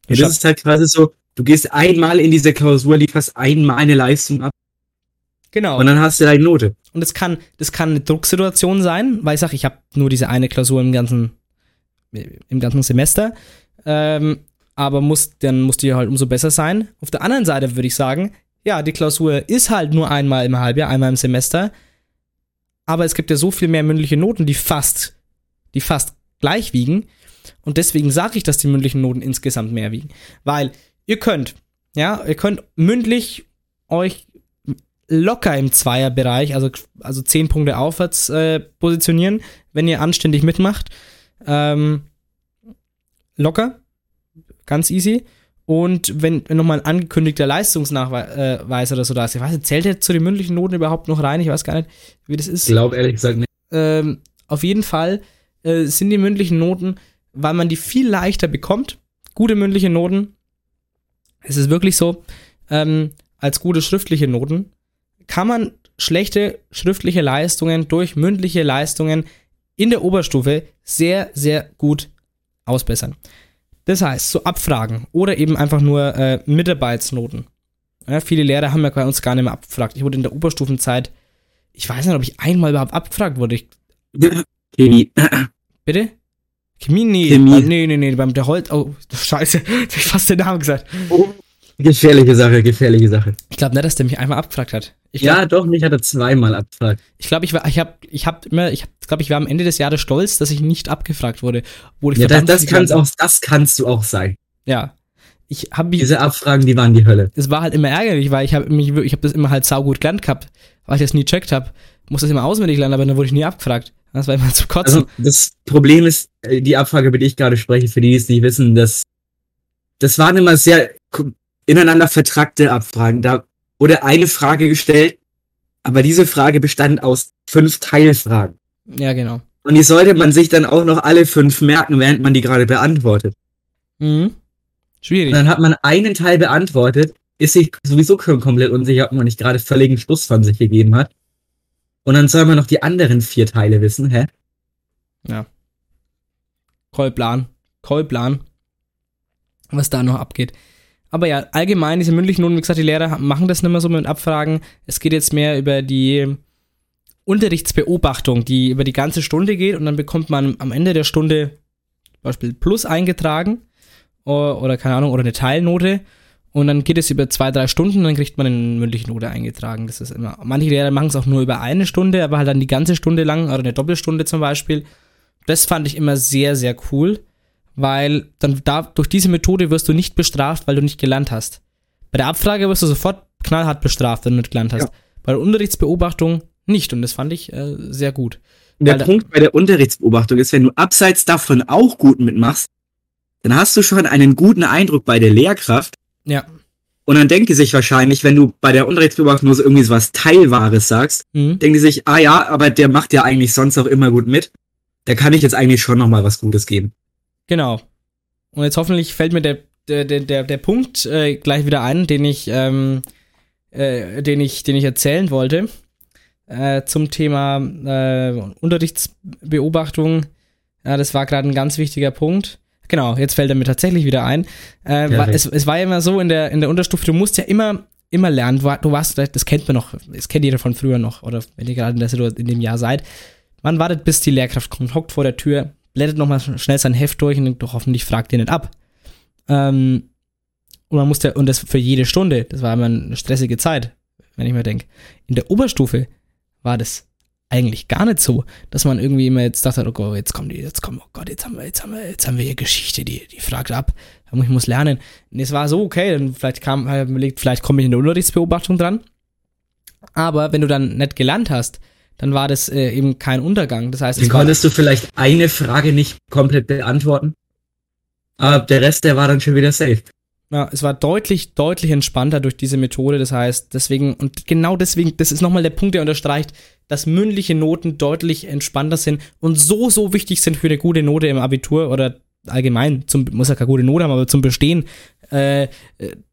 Ja, das ist halt quasi so, du gehst einmal in diese Klausur, lieferst einmal eine Leistung ab Genau. Und dann hast du deine Note. Und das kann, das kann eine Drucksituation sein, weil ich sage, ich habe nur diese eine Klausur im ganzen, im ganzen Semester. Ähm, aber muss, dann muss die halt umso besser sein. Auf der anderen Seite würde ich sagen, ja, die Klausur ist halt nur einmal im Halbjahr, einmal im Semester. Aber es gibt ja so viel mehr mündliche Noten, die fast, die fast gleich wiegen. Und deswegen sage ich, dass die mündlichen Noten insgesamt mehr wiegen. Weil ihr könnt, ja, ihr könnt mündlich euch locker im Zweierbereich, also, also 10 Punkte aufwärts äh, positionieren, wenn ihr anständig mitmacht. Ähm, locker, ganz easy. Und wenn, wenn nochmal ein angekündigter Leistungsnachweis oder so da ist, ich weiß nicht, zählt der zu den mündlichen Noten überhaupt noch rein? Ich weiß gar nicht, wie das ist. Ich glaube ehrlich gesagt nicht. Ähm, auf jeden Fall äh, sind die mündlichen Noten, weil man die viel leichter bekommt, gute mündliche Noten, es ist wirklich so, ähm, als gute schriftliche Noten, kann man schlechte schriftliche Leistungen durch mündliche Leistungen in der Oberstufe sehr, sehr gut ausbessern. Das heißt, so Abfragen oder eben einfach nur äh, Mitarbeitsnoten. Ja, viele Lehrer haben ja bei uns gar nicht mehr abgefragt. Ich wurde in der Oberstufenzeit, ich weiß nicht, ob ich einmal überhaupt abgefragt wurde. Ich, Chemie. Bitte? Chemie? Nee. Chemie. Nee, nee, nee, beim der Holz. Oh, scheiße, ich hab fast den Namen gesagt. Oh. Gefährliche Sache, gefährliche Sache. Ich glaube nicht, dass der mich einmal abgefragt hat. Glaub, ja, doch, mich hat er zweimal abgefragt. Ich glaube, ich war, ich habe, ich habe immer, ich glaube, ich war am Ende des Jahres stolz, dass ich nicht abgefragt wurde. Wo ich ja, das, das kannst auch, das kannst du auch sein. Ja. Ich habe mich. Diese Abfragen, die waren die Hölle. Es war halt immer ärgerlich, weil ich habe mich, ich habe das immer halt saugut gelernt gehabt, weil ich das nie checkt habe. Muss das immer auswendig lernen, aber dann wurde ich nie abgefragt. Das war immer zu kotzen. Also, das Problem ist, äh, die Abfrage, über die ich gerade spreche, für die, die es nicht wissen, dass das waren immer sehr ineinander vertrackte Abfragen. Da wurde eine Frage gestellt, aber diese Frage bestand aus fünf Teilfragen. Ja, genau. Und die sollte man sich dann auch noch alle fünf merken, während man die gerade beantwortet. Mhm. Schwierig. Und dann hat man einen Teil beantwortet, ist sich sowieso schon komplett unsicher, ob man nicht gerade völligen Schluss von sich gegeben hat. Und dann soll man noch die anderen vier Teile wissen, hä? Ja. Keulplan. Keulplan. Was da noch abgeht. Aber ja, allgemein, diese mündlichen Noten, wie gesagt, die Lehrer machen das nicht mehr so mit Abfragen. Es geht jetzt mehr über die Unterrichtsbeobachtung, die über die ganze Stunde geht und dann bekommt man am Ende der Stunde zum Beispiel Plus eingetragen oder, oder keine Ahnung, oder eine Teilnote. Und dann geht es über zwei, drei Stunden und dann kriegt man eine mündliche Note eingetragen. Das ist immer. Manche Lehrer machen es auch nur über eine Stunde, aber halt dann die ganze Stunde lang oder eine Doppelstunde zum Beispiel. Das fand ich immer sehr, sehr cool weil dann da, durch diese Methode wirst du nicht bestraft, weil du nicht gelernt hast. Bei der Abfrage wirst du sofort knallhart bestraft, wenn du nicht gelernt hast. Ja. Bei der Unterrichtsbeobachtung nicht und das fand ich äh, sehr gut. Der weil Punkt bei der Unterrichtsbeobachtung ist, wenn du abseits davon auch gut mitmachst, dann hast du schon einen guten Eindruck bei der Lehrkraft. Ja. Und dann denken die sich wahrscheinlich, wenn du bei der Unterrichtsbeobachtung nur so irgendwie so was Teilwahres sagst, Mhm. denken die sich, ah ja, aber der macht ja eigentlich sonst auch immer gut mit. Da kann ich jetzt eigentlich schon noch mal was Gutes geben. Genau. Und jetzt hoffentlich fällt mir der, der, der, der, Punkt äh, gleich wieder ein, den ich, ähm, äh, den ich, den ich erzählen wollte. Äh, zum Thema äh, Unterrichtsbeobachtung. Ja, das war gerade ein ganz wichtiger Punkt. Genau, jetzt fällt er mir tatsächlich wieder ein. Äh, wa- es, es war ja immer so in der, in der Unterstufe, du musst ja immer, immer lernen. Du, war- du warst, das kennt man noch, das kennt jeder von früher noch, oder wenn ihr gerade in, der in dem Jahr seid. Man wartet, bis die Lehrkraft kommt, hockt vor der Tür, blättert nochmal schnell sein Heft durch und denkt, doch hoffentlich fragt ihr nicht ab. Ähm, und man musste, und das für jede Stunde, das war immer eine stressige Zeit, wenn ich mir denke. In der Oberstufe war das eigentlich gar nicht so, dass man irgendwie immer jetzt dachte, oh Gott, jetzt kommen die, jetzt kommen, oh Gott, jetzt haben wir, jetzt haben wir, jetzt haben wir hier Geschichte, die, die fragt ab, ich muss lernen. Und es war so, okay, dann vielleicht kam, vielleicht komme ich in der Unterrichtsbeobachtung dran. Aber wenn du dann nicht gelernt hast, dann war das äh, eben kein Untergang. Das heißt, war, konntest du vielleicht eine Frage nicht komplett beantworten. Aber der Rest, der war dann schon wieder safe. Ja, es war deutlich, deutlich entspannter durch diese Methode. Das heißt, deswegen, und genau deswegen, das ist nochmal der Punkt, der unterstreicht, dass mündliche Noten deutlich entspannter sind und so, so wichtig sind für eine gute Note im Abitur oder allgemein, zum, muss ja keine gute Note haben, aber zum Bestehen. Äh, äh,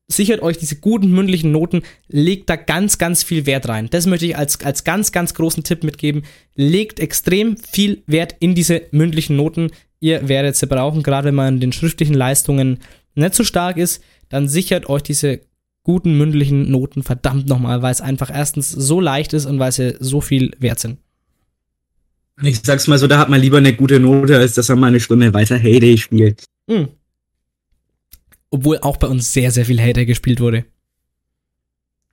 sichert euch diese guten mündlichen Noten, legt da ganz, ganz viel Wert rein. Das möchte ich als, als ganz, ganz großen Tipp mitgeben. Legt extrem viel Wert in diese mündlichen Noten. Ihr werdet sie brauchen, gerade wenn man in den schriftlichen Leistungen nicht so stark ist, dann sichert euch diese guten mündlichen Noten verdammt nochmal, weil es einfach erstens so leicht ist und weil sie so viel wert sind. Ich sag's mal so, da hat man lieber eine gute Note, als dass man mal eine Stunde weiter Heyday spielt. Mhm. Obwohl auch bei uns sehr, sehr viel Hater gespielt wurde.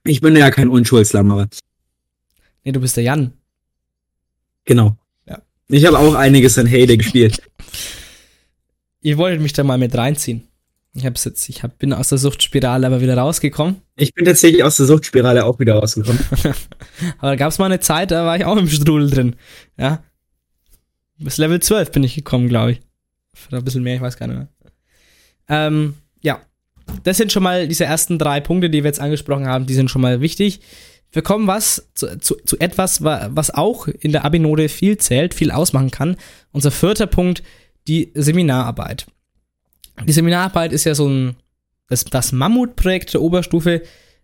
Ich bin ja kein Unschuldslamm, aber Nee, du bist der Jan. genau. Ja. Ich habe auch einiges an Heyday gespielt. Ihr wolltet mich da mal mit reinziehen. Ich hab's jetzt, ich hab, bin aus der Suchtspirale aber wieder rausgekommen. Ich bin tatsächlich aus der Suchtspirale auch wieder rausgekommen. Aber da gab's mal eine Zeit, da war ich auch im Strudel drin. Ja. Bis Level 12 bin ich gekommen, glaube ich. Oder ein bisschen mehr, ich weiß gar nicht mehr. Ähm. Das sind schon mal diese ersten drei Punkte, die wir jetzt angesprochen haben, die sind schon mal wichtig. Wir kommen was zu, zu, zu etwas, wa- was auch in der Abi-Note viel zählt, viel ausmachen kann. Unser vierter Punkt, die Seminararbeit. Die Seminararbeit ist ja so ein, das, das Mammutprojekt der Oberstufe,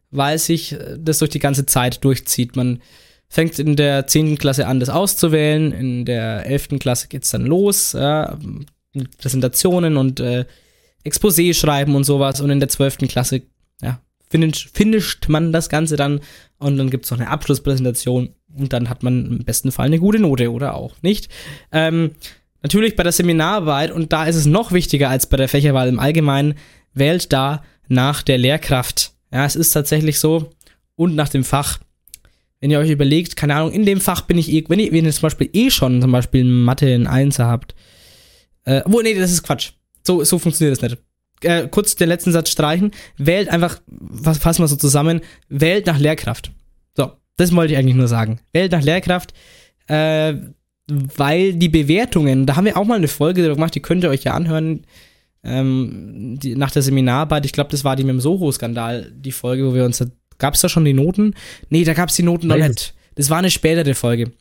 weil sich äh, das durch die ganze Zeit durchzieht. Man fängt in der 10. Klasse an, das auszuwählen, in der 11. Klasse geht's dann los, ja, Präsentationen und äh, Exposé schreiben und sowas und in der 12. Klasse, ja, finish, finisht man das Ganze dann und dann gibt's noch eine Abschlusspräsentation und dann hat man im besten Fall eine gute Note oder auch nicht. Ähm, natürlich bei der Seminararbeit und da ist es noch wichtiger als bei der Fächerwahl im Allgemeinen, wählt da nach der Lehrkraft. Ja, es ist tatsächlich so und nach dem Fach. Wenn ihr euch überlegt, keine Ahnung, in dem Fach bin ich eh, wenn ihr, wenn ihr zum Beispiel eh schon zum Beispiel Mathe in Einser habt, äh, wo, nee, das ist Quatsch. So, so funktioniert das nicht. Äh, kurz den letzten Satz streichen. Wählt einfach, was fassen wir so zusammen, wählt nach Lehrkraft. So, das wollte ich eigentlich nur sagen. Wählt nach Lehrkraft, äh, weil die Bewertungen, da haben wir auch mal eine Folge darüber gemacht, die könnt ihr euch ja anhören, ähm, die, nach der Seminararbeit, ich glaube, das war die mit dem Soho-Skandal, die Folge, wo wir uns, gab es da schon die Noten? Nee, da gab es die Noten noch nicht. Das war eine spätere Folge.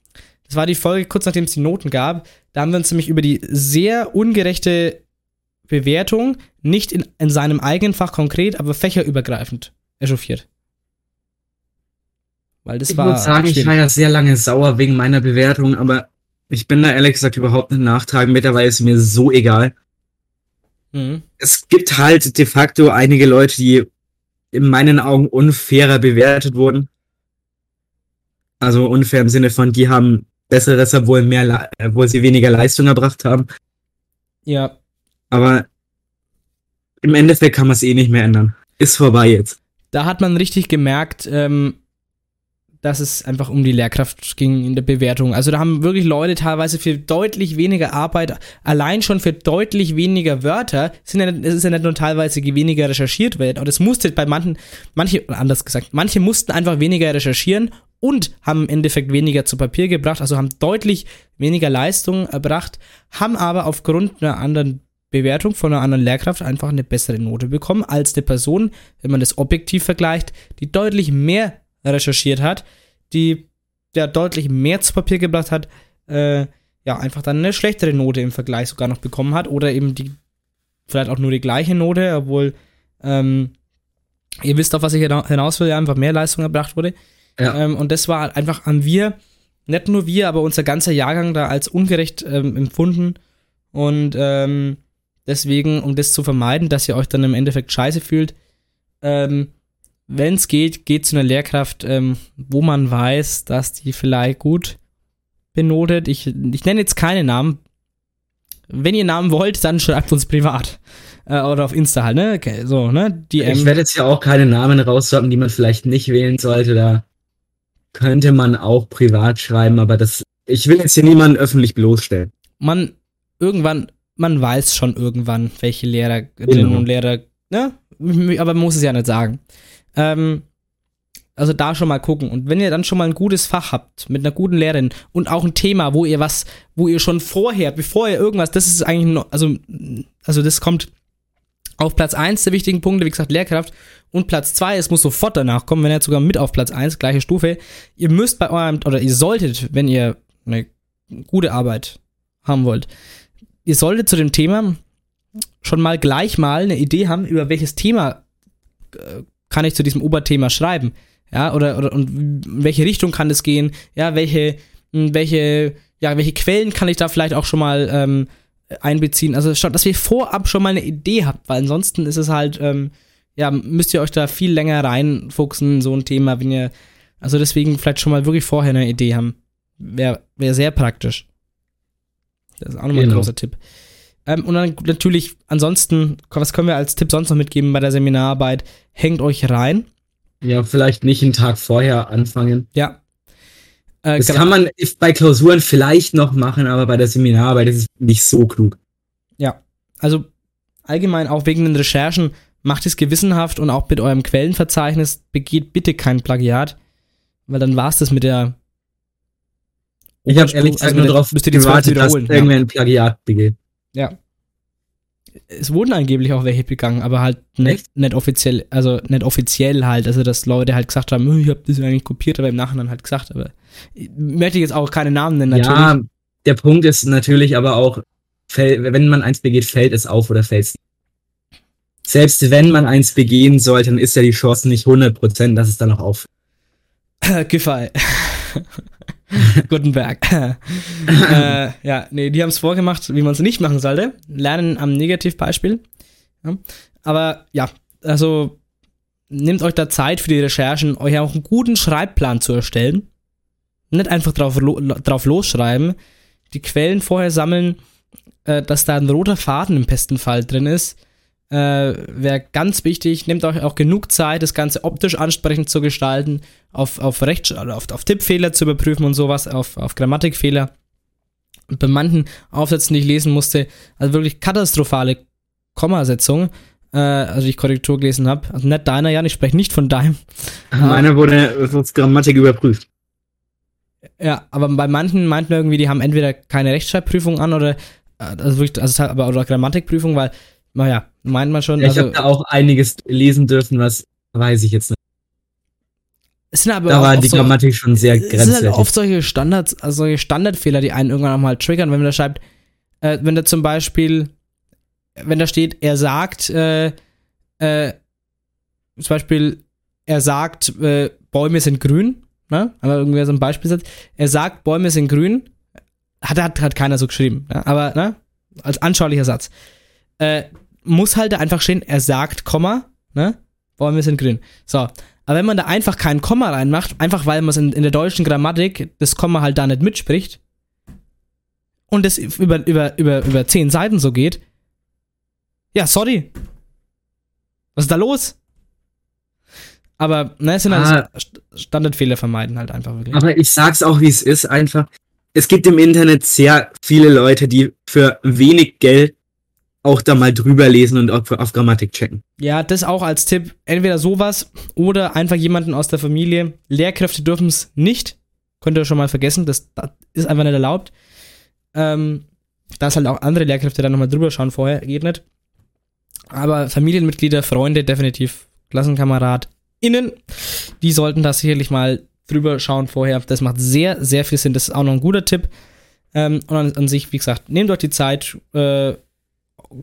Das war die Folge, kurz nachdem es die Noten gab. Da haben wir uns nämlich über die sehr ungerechte Bewertung, nicht in, in seinem eigenen Fach konkret, aber fächerübergreifend echauffiert. Weil das Ich war. muss sagen, ich schwierig. war ja sehr lange sauer wegen meiner Bewertung, aber ich bin da ehrlich gesagt überhaupt nicht nachtragen. Mittlerweile ist mir so egal. Mhm. Es gibt halt de facto einige Leute, die in meinen Augen unfairer bewertet wurden. Also unfair im Sinne von, die haben besseres, obwohl mehr, obwohl sie weniger Leistung erbracht haben. Ja, Aber im Endeffekt kann man es eh nicht mehr ändern. Ist vorbei jetzt. da hat man richtig gemerkt, ähm, dass es einfach um die Lehrkraft ging in der Bewertung. Also da haben wirklich Leute teilweise für deutlich weniger Arbeit, allein schon für deutlich weniger Wörter, sind ja, es ist ja nicht nur teilweise weniger recherchiert wird, aber das musste bei manchen, manche, anders gesagt, manche mussten einfach weniger recherchieren und haben im Endeffekt weniger zu Papier gebracht, also haben deutlich weniger Leistung erbracht, haben aber aufgrund einer anderen Bewertung von einer anderen Lehrkraft einfach eine bessere Note bekommen als eine Person, wenn man das objektiv vergleicht, die deutlich mehr recherchiert hat, die ja deutlich mehr zu Papier gebracht hat, äh, ja, einfach dann eine schlechtere Note im Vergleich sogar noch bekommen hat oder eben die, vielleicht auch nur die gleiche Note, obwohl, ähm, ihr wisst auf was ich hinaus will, ja, einfach mehr Leistung erbracht wurde. Ja. Ähm, und das war einfach, haben wir, nicht nur wir, aber unser ganzer Jahrgang da als ungerecht ähm, empfunden und, ähm, deswegen, um das zu vermeiden, dass ihr euch dann im Endeffekt scheiße fühlt, ähm, wenn es geht, geht zu einer Lehrkraft, ähm, wo man weiß, dass die vielleicht gut benotet. Ich, ich nenne jetzt keine Namen. Wenn ihr Namen wollt, dann schreibt uns privat. Äh, oder auf Insta halt, ne? Okay, so, ne? DM. Ich werde jetzt ja auch keine Namen raussagen, die man vielleicht nicht wählen sollte. Da könnte man auch privat schreiben, aber das. Ich will jetzt hier niemanden öffentlich bloßstellen. Man, irgendwann, man weiß schon irgendwann, welche Lehrerinnen genau. und Lehrer, ne? Aber man muss es ja nicht sagen. Ähm, also da schon mal gucken. Und wenn ihr dann schon mal ein gutes Fach habt, mit einer guten Lehrerin und auch ein Thema, wo ihr was, wo ihr schon vorher, bevor ihr irgendwas, das ist eigentlich, also, also das kommt auf Platz 1 der wichtigen Punkte, wie gesagt, Lehrkraft. Und Platz 2, es muss sofort danach kommen, wenn ihr sogar mit auf Platz 1, gleiche Stufe. Ihr müsst bei eurem, oder ihr solltet, wenn ihr eine gute Arbeit haben wollt, ihr solltet zu dem Thema schon mal gleich mal eine Idee haben, über welches Thema äh, kann ich zu diesem Oberthema schreiben? Ja, oder, oder und welche Richtung kann es gehen? Ja, welche, hm, welche, ja, welche Quellen kann ich da vielleicht auch schon mal ähm, einbeziehen? Also, dass ihr vorab schon mal eine Idee habt, weil ansonsten ist es halt, ähm, ja, müsst ihr euch da viel länger reinfuchsen, so ein Thema, wenn ihr, also deswegen vielleicht schon mal wirklich vorher eine Idee haben. Wäre wär sehr praktisch. Das ist auch nochmal genau. ein großer Tipp. Ähm, und dann natürlich, ansonsten, was können wir als Tipp sonst noch mitgeben bei der Seminararbeit? Hängt euch rein. Ja, vielleicht nicht einen Tag vorher anfangen. Ja. Äh, das kann man bei Klausuren vielleicht noch machen, aber bei der Seminararbeit ist es nicht so klug. Ja. Also allgemein auch wegen den Recherchen, macht es gewissenhaft und auch mit eurem Quellenverzeichnis begeht bitte kein Plagiat, weil dann war es das mit der. Ich habe ehrlich gesagt also nur darauf gewartet, dass irgendwer ein Plagiat begeht. Ja. Es wurden angeblich auch welche begangen, aber halt nicht, nicht offiziell, also nicht offiziell halt, also dass Leute halt gesagt haben, ich habe das eigentlich kopiert, aber im Nachhinein halt gesagt, aber ich möchte jetzt auch keine Namen nennen, natürlich. Ja, der Punkt ist natürlich aber auch, wenn man eins begeht, fällt es auf oder fällt es selbst wenn man eins begehen sollte, dann ist ja die Chance nicht 100%, dass es dann noch auf. Gefall. Gutenberg. äh, ja, nee, die haben es vorgemacht, wie man es nicht machen sollte. Lernen am Negativbeispiel. Ja. Aber ja, also nehmt euch da Zeit für die Recherchen, euch auch einen guten Schreibplan zu erstellen. Nicht einfach drauf, drauf losschreiben. Die Quellen vorher sammeln, äh, dass da ein roter Faden im besten Fall drin ist äh, wäre ganz wichtig. Nehmt euch auch genug Zeit, das Ganze optisch ansprechend zu gestalten, auf, auf, Recht, auf, auf Tippfehler zu überprüfen und sowas, auf, auf Grammatikfehler. Bei manchen Aufsätzen, die ich lesen musste, also wirklich katastrophale Kommasetzung, äh, also die ich Korrektur gelesen habe. Also nicht deiner, Jan, ich spreche nicht von deinem. Meiner wurde als Grammatik überprüft. Ja, aber bei manchen meinten irgendwie, die haben entweder keine Rechtschreibprüfung an oder äh, also wirklich, also aber oder Grammatikprüfung, weil naja, meint man schon. Ja, ich also, habe da auch einiges lesen dürfen, was weiß ich jetzt nicht. Es sind aber da war die so, Grammatik schon sehr grenzwertig. Es sind halt oft solche Standards, also solche Standardfehler, die einen irgendwann nochmal triggern, wenn man da schreibt, äh, wenn da zum Beispiel, wenn da steht, er sagt, äh, äh, zum Beispiel, er sagt, äh, Bäume sind grün, ne? Aber irgendwie so ein Beispiel Er sagt, Bäume sind grün, hat, hat, hat keiner so geschrieben, ne? aber, ne? Als anschaulicher Satz äh, muss halt da einfach stehen, er sagt Komma, ne? Bäume sind grün. So. Aber wenn man da einfach kein Komma reinmacht, einfach weil man es in, in, der deutschen Grammatik das Komma halt da nicht mitspricht und das über, über, über, über zehn Seiten so geht, ja, sorry. Was ist da los? Aber, ne, es sind halt ah, halt Standardfehler vermeiden halt einfach wirklich. Aber ich sag's auch, wie es ist, einfach. Es gibt im Internet sehr viele Leute, die für wenig Geld auch da mal drüber lesen und auf, auf Grammatik checken. Ja, das auch als Tipp. Entweder sowas oder einfach jemanden aus der Familie. Lehrkräfte dürfen es nicht. Könnt ihr schon mal vergessen, das, das ist einfach nicht erlaubt. Ähm, dass halt auch andere Lehrkräfte dann nochmal drüber schauen vorher, geht nicht. Aber Familienmitglieder, Freunde, definitiv KlassenkameradInnen, die sollten da sicherlich mal drüber schauen vorher. Das macht sehr, sehr viel Sinn. Das ist auch noch ein guter Tipp. Ähm, und an, an, sich, wie gesagt, nehmt euch die Zeit, äh,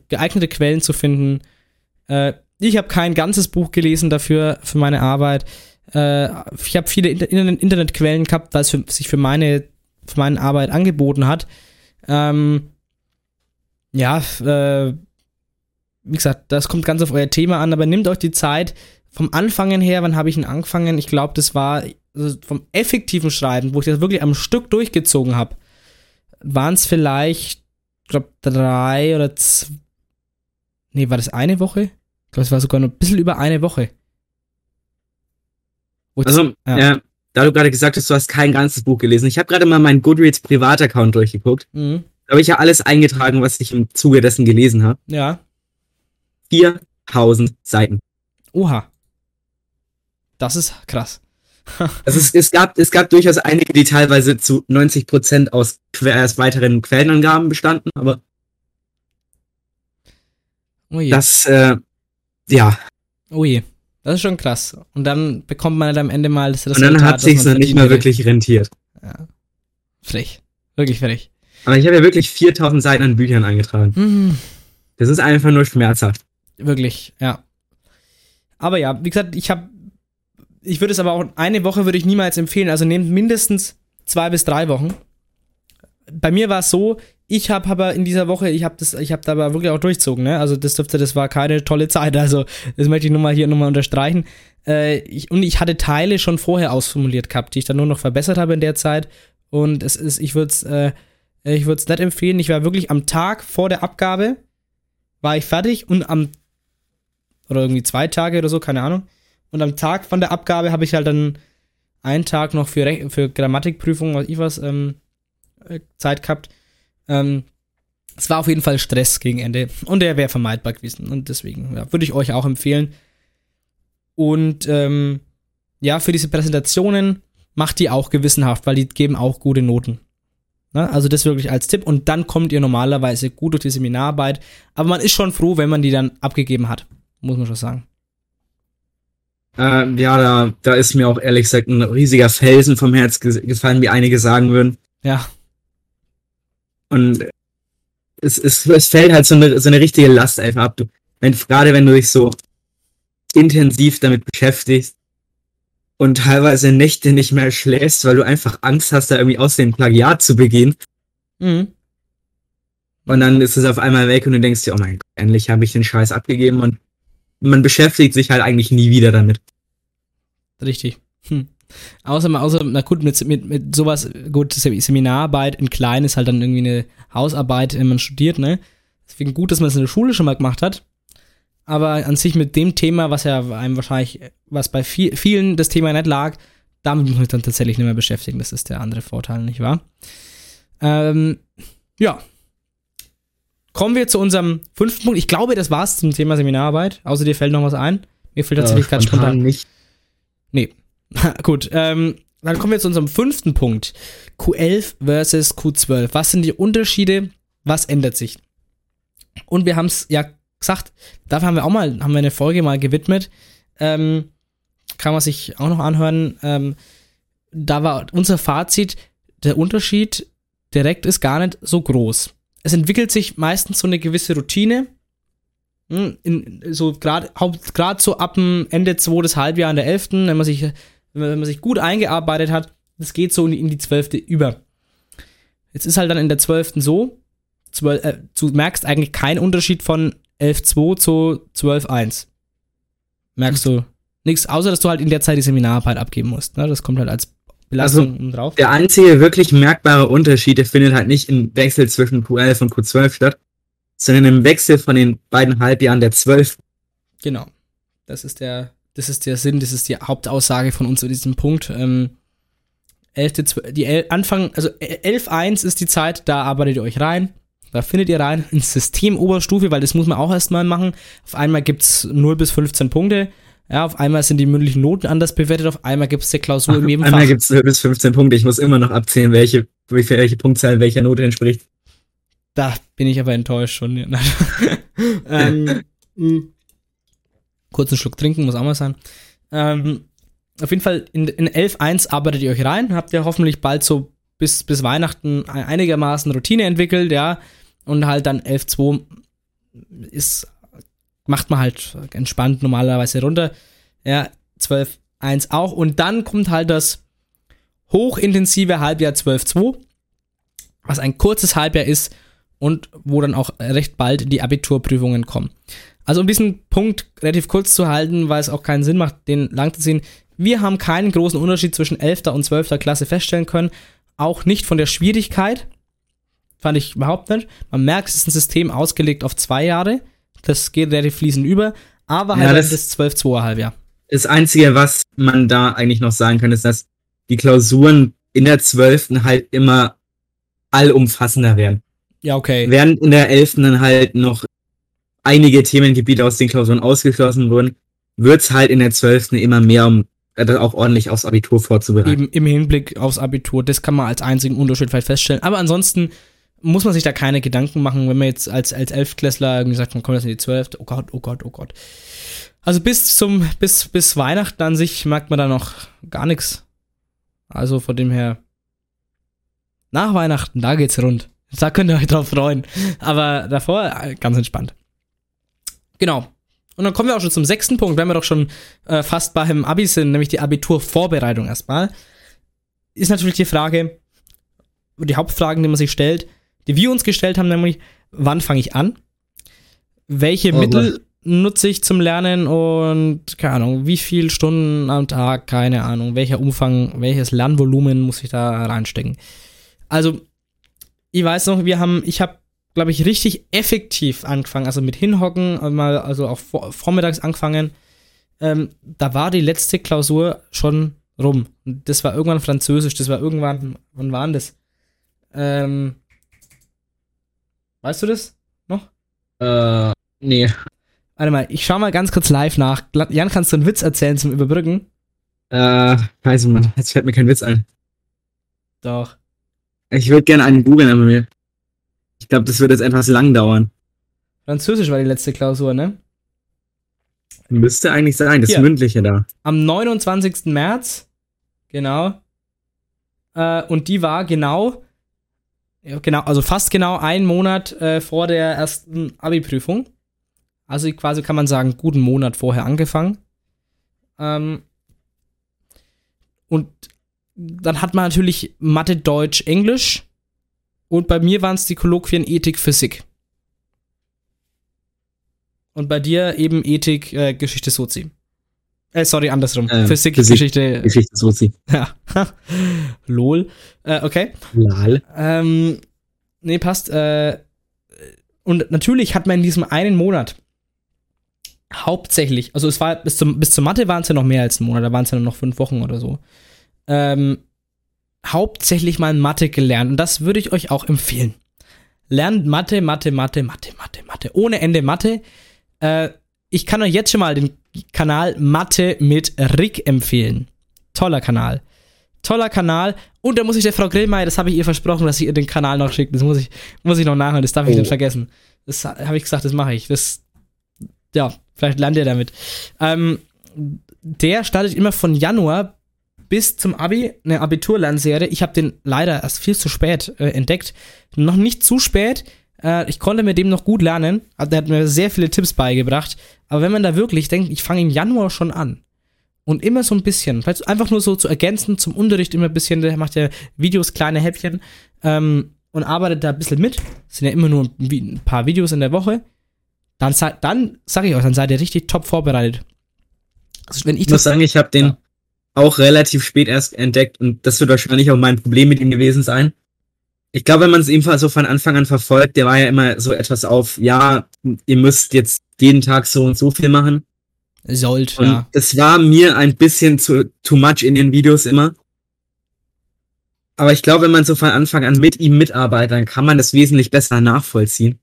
geeignete Quellen zu finden. Äh, ich habe kein ganzes Buch gelesen dafür, für meine Arbeit. Äh, ich habe viele Inter Internetquellen gehabt, weil es für, sich für meine, für meine Arbeit angeboten hat. Ähm, ja, äh, wie gesagt, das kommt ganz auf euer Thema an, aber nehmt euch die Zeit. Vom Anfangen her, wann habe ich ihn angefangen? Ich glaube, das war also vom effektiven Schreiben, wo ich das wirklich am Stück durchgezogen habe, waren es vielleicht, ich glaube, drei oder zwei. Nee, war das eine Woche? Ich glaube, es war sogar noch ein bisschen über eine Woche. Also, ja. ja. da du gerade gesagt hast, du hast kein ganzes Buch gelesen. Ich habe gerade mal meinen Goodreads Privataccount durchgeguckt. Mhm. Da habe ich ja alles eingetragen, was ich im Zuge dessen gelesen habe. Ja. 4000 Seiten. Oha. Das ist krass. Also es, es, gab, es gab durchaus einige, die teilweise zu 90 Prozent aus, aus weiteren Quellenangaben bestanden, aber oh je. das, äh, ja. Oh je. Das ist schon krass. Und dann bekommt man halt am Ende mal das Resultat. Und dann hat sich's noch nicht mal wirklich rentiert. Ja. Frech. Wirklich frech. Aber ich habe ja wirklich 4000 Seiten an Büchern eingetragen. Mhm. Das ist einfach nur schmerzhaft. Wirklich, ja. Aber ja, wie gesagt, ich habe ich würde es aber auch, eine Woche würde ich niemals empfehlen. Also nehmt mindestens zwei bis drei Wochen. Bei mir war es so, ich habe aber in dieser Woche, ich habe das, ich habe da aber wirklich auch durchzogen, ne? Also das dürfte, das war keine tolle Zeit. Also das möchte ich nur mal hier nochmal unterstreichen. Äh, ich, und ich hatte Teile schon vorher ausformuliert gehabt, die ich dann nur noch verbessert habe in der Zeit. Und es ist, ich würde es, äh, ich würde es nicht empfehlen. Ich war wirklich am Tag vor der Abgabe war ich fertig und am oder irgendwie zwei Tage oder so, keine Ahnung, und am Tag von der Abgabe habe ich halt dann einen Tag noch für, für Grammatikprüfung, was ich was, ähm, äh, Zeit gehabt. Ähm, es war auf jeden Fall Stress gegen Ende und der wäre vermeidbar gewesen. Und deswegen ja, würde ich euch auch empfehlen. Und ähm, ja, für diese Präsentationen macht die auch gewissenhaft, weil die geben auch gute Noten. Ne? Also das wirklich als Tipp. Und dann kommt ihr normalerweise gut durch die Seminararbeit. Aber man ist schon froh, wenn man die dann abgegeben hat. Muss man schon sagen. Äh, ja, da, da ist mir auch ehrlich gesagt ein riesiger Felsen vom Herz gefallen, wie einige sagen würden. Ja. Und es, es, es fällt halt so eine, so eine richtige Last einfach ab. Du, wenn, gerade wenn du dich so intensiv damit beschäftigst und teilweise Nächte nicht mehr schläfst, weil du einfach Angst hast, da irgendwie aus dem Plagiat zu begehen. Mhm. Und dann ist es auf einmal weg und du denkst dir, oh mein Gott, endlich habe ich den Scheiß abgegeben und man beschäftigt sich halt eigentlich nie wieder damit. Richtig. Hm. Außer, außer, na gut, mit, mit, mit sowas, gut, Seminararbeit in klein ist halt dann irgendwie eine Hausarbeit, wenn man studiert, ne? Deswegen gut, dass man es in der Schule schon mal gemacht hat. Aber an sich mit dem Thema, was ja einem wahrscheinlich, was bei viel, vielen das Thema nicht lag, damit muss man sich dann tatsächlich nicht mehr beschäftigen. Das ist der andere Vorteil, nicht wahr? Ähm, ja, Kommen wir zu unserem fünften Punkt. Ich glaube, das war's zum Thema Seminararbeit. Außer dir fällt noch was ein. Mir fällt tatsächlich äh, gerade spontan nicht. Nee. Gut. Ähm, dann kommen wir zu unserem fünften Punkt. Q11 versus Q12. Was sind die Unterschiede? Was ändert sich? Und wir haben es ja gesagt, dafür haben wir auch mal, haben wir eine Folge mal gewidmet. Ähm, kann man sich auch noch anhören. Ähm, da war unser Fazit, der Unterschied direkt ist gar nicht so groß es entwickelt sich meistens so eine gewisse Routine. Hm, in, so gerade so ab dem Ende zweites Halbjahr in der 11., wenn man sich, wenn man sich gut eingearbeitet hat, das geht so in die, in die 12. über. Jetzt ist halt dann in der 12. so, 12, äh, du merkst eigentlich keinen Unterschied von 11.2 zu 12.1. Merkst du nichts, außer dass du halt in der Zeit die Seminararbeit abgeben musst. Ne? Das kommt halt als Belastung also, drauf. Der einzige wirklich merkbare Unterschied, der findet halt nicht im Wechsel zwischen Q11 und Q12 statt, sondern im Wechsel von den beiden Halbjahren der 12. Genau. Das ist der, das ist der Sinn, das ist die Hauptaussage von uns zu diesem Punkt. Ähm, 11, die El Anfang, also 11.1 ist die Zeit, da arbeitet ihr euch rein. Da findet ihr rein ins System Oberstufe, weil das muss man auch erstmal machen. Auf einmal gibt es 0 bis 15 Punkte. Ja, auf einmal sind die mündlichen Noten anders bewertet, auf einmal gibt es eine Klausur Ach, in jedem einmal Fach. Einmal gibt es bis 15 Punkte. Ich muss immer noch abzählen, welche, welche Punktzahl welcher Note entspricht. Da bin ich aber enttäuscht schon. ähm, mh. kurzen Schluck trinken muss auch mal sein. Ähm, auf jeden Fall in, in 11.1 arbeitet ihr euch rein, habt ihr hoffentlich bald so bis, bis Weihnachten einigermaßen Routine entwickelt, ja. Und halt dann 11.2 ist, macht man halt entspannt normalerweise runter. Ja, 12.1 auch. Und dann kommt halt das hochintensive Halbjahr 12.2, was ein kurzes Halbjahr ist und wo dann auch recht bald die Abiturprüfungen kommen. Also um diesen Punkt relativ kurz zu halten, weil es auch keinen Sinn macht, den lang zu ziehen. Wir haben keinen großen Unterschied zwischen 11. und 12. Klasse feststellen können. Auch nicht von der Schwierigkeit. Fand ich überhaupt nicht. Man merkt, es ist ein System ausgelegt auf zwei Jahre. Das geht relativ fließend über. Aber halt Ja, das, das- das 12-2 Halbjahr. Das Einzige, was man da eigentlich noch sagen kann, ist, dass die Klausuren in der 12. halt immer allumfassender werden. Ja, okay. Während in der 11. dann halt noch einige Themengebiete aus den Klausuren ausgeschlossen wurden, wird's halt in der 12. immer mehr, um äh, auch ordentlich aufs Abitur vorzubereiten. Eben im Hinblick aufs Abitur. Das kann man als einzigen Unterschied vielleicht feststellen. Aber ansonsten muss man sich da keine Gedanken machen, wenn man jetzt als, als Elftklässler irgendwie sagt, man kommt jetzt in die 12. Oh Gott, oh Gott, oh Gott. Also bis zum, bis, bis Weihnachten an sich merkt man da noch gar nichts. Also von dem her, nach Weihnachten, da geht's rund. Da könnt ihr euch drauf freuen. Aber davor äh, ganz entspannt. Genau. Und dann kommen wir auch schon zum sechsten Punkt, wenn wir doch schon äh, fast beim Abi sind, nämlich die Abiturvorbereitung erstmal. Ist natürlich die Frage, die Hauptfragen, die man sich stellt, die wir uns gestellt haben, nämlich, wann fange ich an? Welche Oh, Mittel nutze ich zum Lernen und keine Ahnung, wie viele Stunden am Tag, keine Ahnung, welcher Umfang, welches Lernvolumen muss ich da reinstecken? Also, ich weiß noch, wir haben, ich habe, glaube ich, richtig effektiv angefangen, also mit hinhocken, mal, also auch vor, vormittags angefangen. Ähm, da war die letzte Klausur schon rum. Das war irgendwann Französisch, das war irgendwann, wann war denn das? Ähm, weißt du das noch? Äh, nee. Warte mal, ich schau mal ganz kurz live nach. Jan, kannst du einen Witz erzählen zum Überbrücken? Äh, scheiße, Mann, jetzt fällt mir kein Witz ein. Doch. Ich würde gerne einen googeln, aber mir. Ich glaube, das wird jetzt etwas lang dauern. Französisch war die letzte Klausur, ne? Müsste eigentlich sein, das Hier. mündliche da. Am 29. März. Genau. Äh, und die war genau, ja, genau, also fast genau einen Monat äh, vor der ersten Abi-Prüfung. Also quasi kann man sagen, guten Monat vorher angefangen. Ähm, und dann hat man natürlich Mathe, Deutsch, Englisch. Und bei mir waren es die Kolloquien Ethik, Physik. Und bei dir eben Ethik, äh, Geschichte, Sozi. Äh, sorry, andersrum. Ähm, Physik, Physik. Geschichte. Geschichte Sozi. Ja. Lol. Äh, okay. Lal. Ähm, nee, passt. Äh, und natürlich hat man in diesem einen Monat hauptsächlich, also es war bis zum, bis zur Mathe waren es ja noch mehr als ein Monat, da waren es ja nur noch fünf Wochen oder so. Ähm, hauptsächlich mal Mathe gelernt und das würde ich euch auch empfehlen. Lernt Mathe, Mathe, Mathe, Mathe, Mathe, Mathe. Ohne Ende Mathe. Äh, ich kann euch jetzt schon mal den Kanal Mathe mit Rick empfehlen. Toller Kanal. Toller Kanal. Und da muss ich der Frau Grillmeier, das habe ich ihr versprochen, dass ich ihr den Kanal noch schicke. Das muss ich, muss ich noch nachhören, das darf ich Oh. nicht vergessen. Das habe ich gesagt, das mache ich. Das, ja, vielleicht lernt ihr damit. Ähm, der startet immer von Januar bis zum Abi eine Abiturlernserie. Ich habe den leider erst viel zu spät äh, entdeckt. Noch nicht zu spät. Äh, ich konnte mit dem noch gut lernen. Der hat mir sehr viele Tipps beigebracht. Aber wenn man da wirklich denkt, ich fange im Januar schon an und immer so ein bisschen, vielleicht einfach nur so zu ergänzen zum Unterricht immer ein bisschen, der macht ja Videos, kleine Häppchen ähm, und arbeitet da ein bisschen mit. Das sind ja immer nur ein, paar Videos in der Woche. Dann, dann sag ich euch, dann seid ihr richtig top vorbereitet. Also wenn ich Ich muss sagen, ich habe den Ja. auch relativ spät erst entdeckt und das wird wahrscheinlich auch mein Problem mit ihm gewesen sein. Ich glaube, wenn man es ebenfalls so von Anfang an verfolgt, der war ja immer so etwas auf, ja, ihr müsst jetzt jeden Tag so und so viel machen. sollt, Und ja. das war mir ein bisschen zu too much in den Videos immer. Aber ich glaube, wenn man so von Anfang an mit ihm mitarbeitet, dann kann man das wesentlich besser nachvollziehen,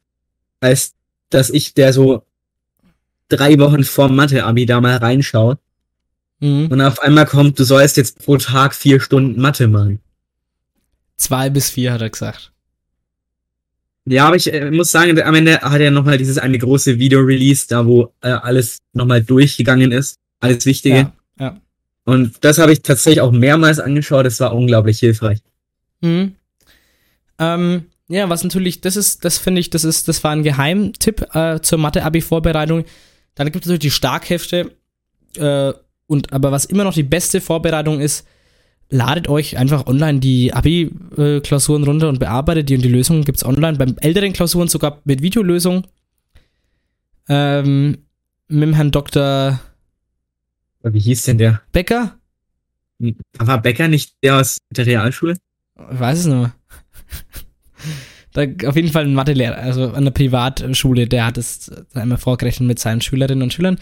als dass ich, der so drei Wochen vor Mathe-Abi da mal reinschaut Mhm. und auf einmal kommt, du sollst jetzt pro Tag vier Stunden Mathe machen. Zwei bis vier hat er gesagt. Ja, aber ich äh, muss sagen, am Ende hat er nochmal dieses eine große Video released, da wo äh, alles nochmal durchgegangen ist. Alles Wichtige. Ja, ja. Und das habe ich tatsächlich auch mehrmals angeschaut. Das war unglaublich hilfreich. Mhm. Ähm, ja, was natürlich, das ist, das finde ich, das ist, das war ein Geheimtipp äh, zur Mathe-Abi-Vorbereitung. Dann gibt es natürlich die Starkhefte. Äh, und aber was immer noch die beste Vorbereitung ist, ladet euch einfach online die Abi-Klausuren runter und bearbeitet die und die Lösungen gibt es online. Beim älteren Klausuren sogar mit Videolösung. Ähm, mit dem Herrn Dr. Wie hieß denn der? Becker? War Becker nicht der aus der Realschule? Ich weiß es nicht mehr. da, auf jeden Fall ein Mathelehrer, also an der Privatschule, der hat es einmal vorgerechnet mit seinen Schülerinnen und Schülern.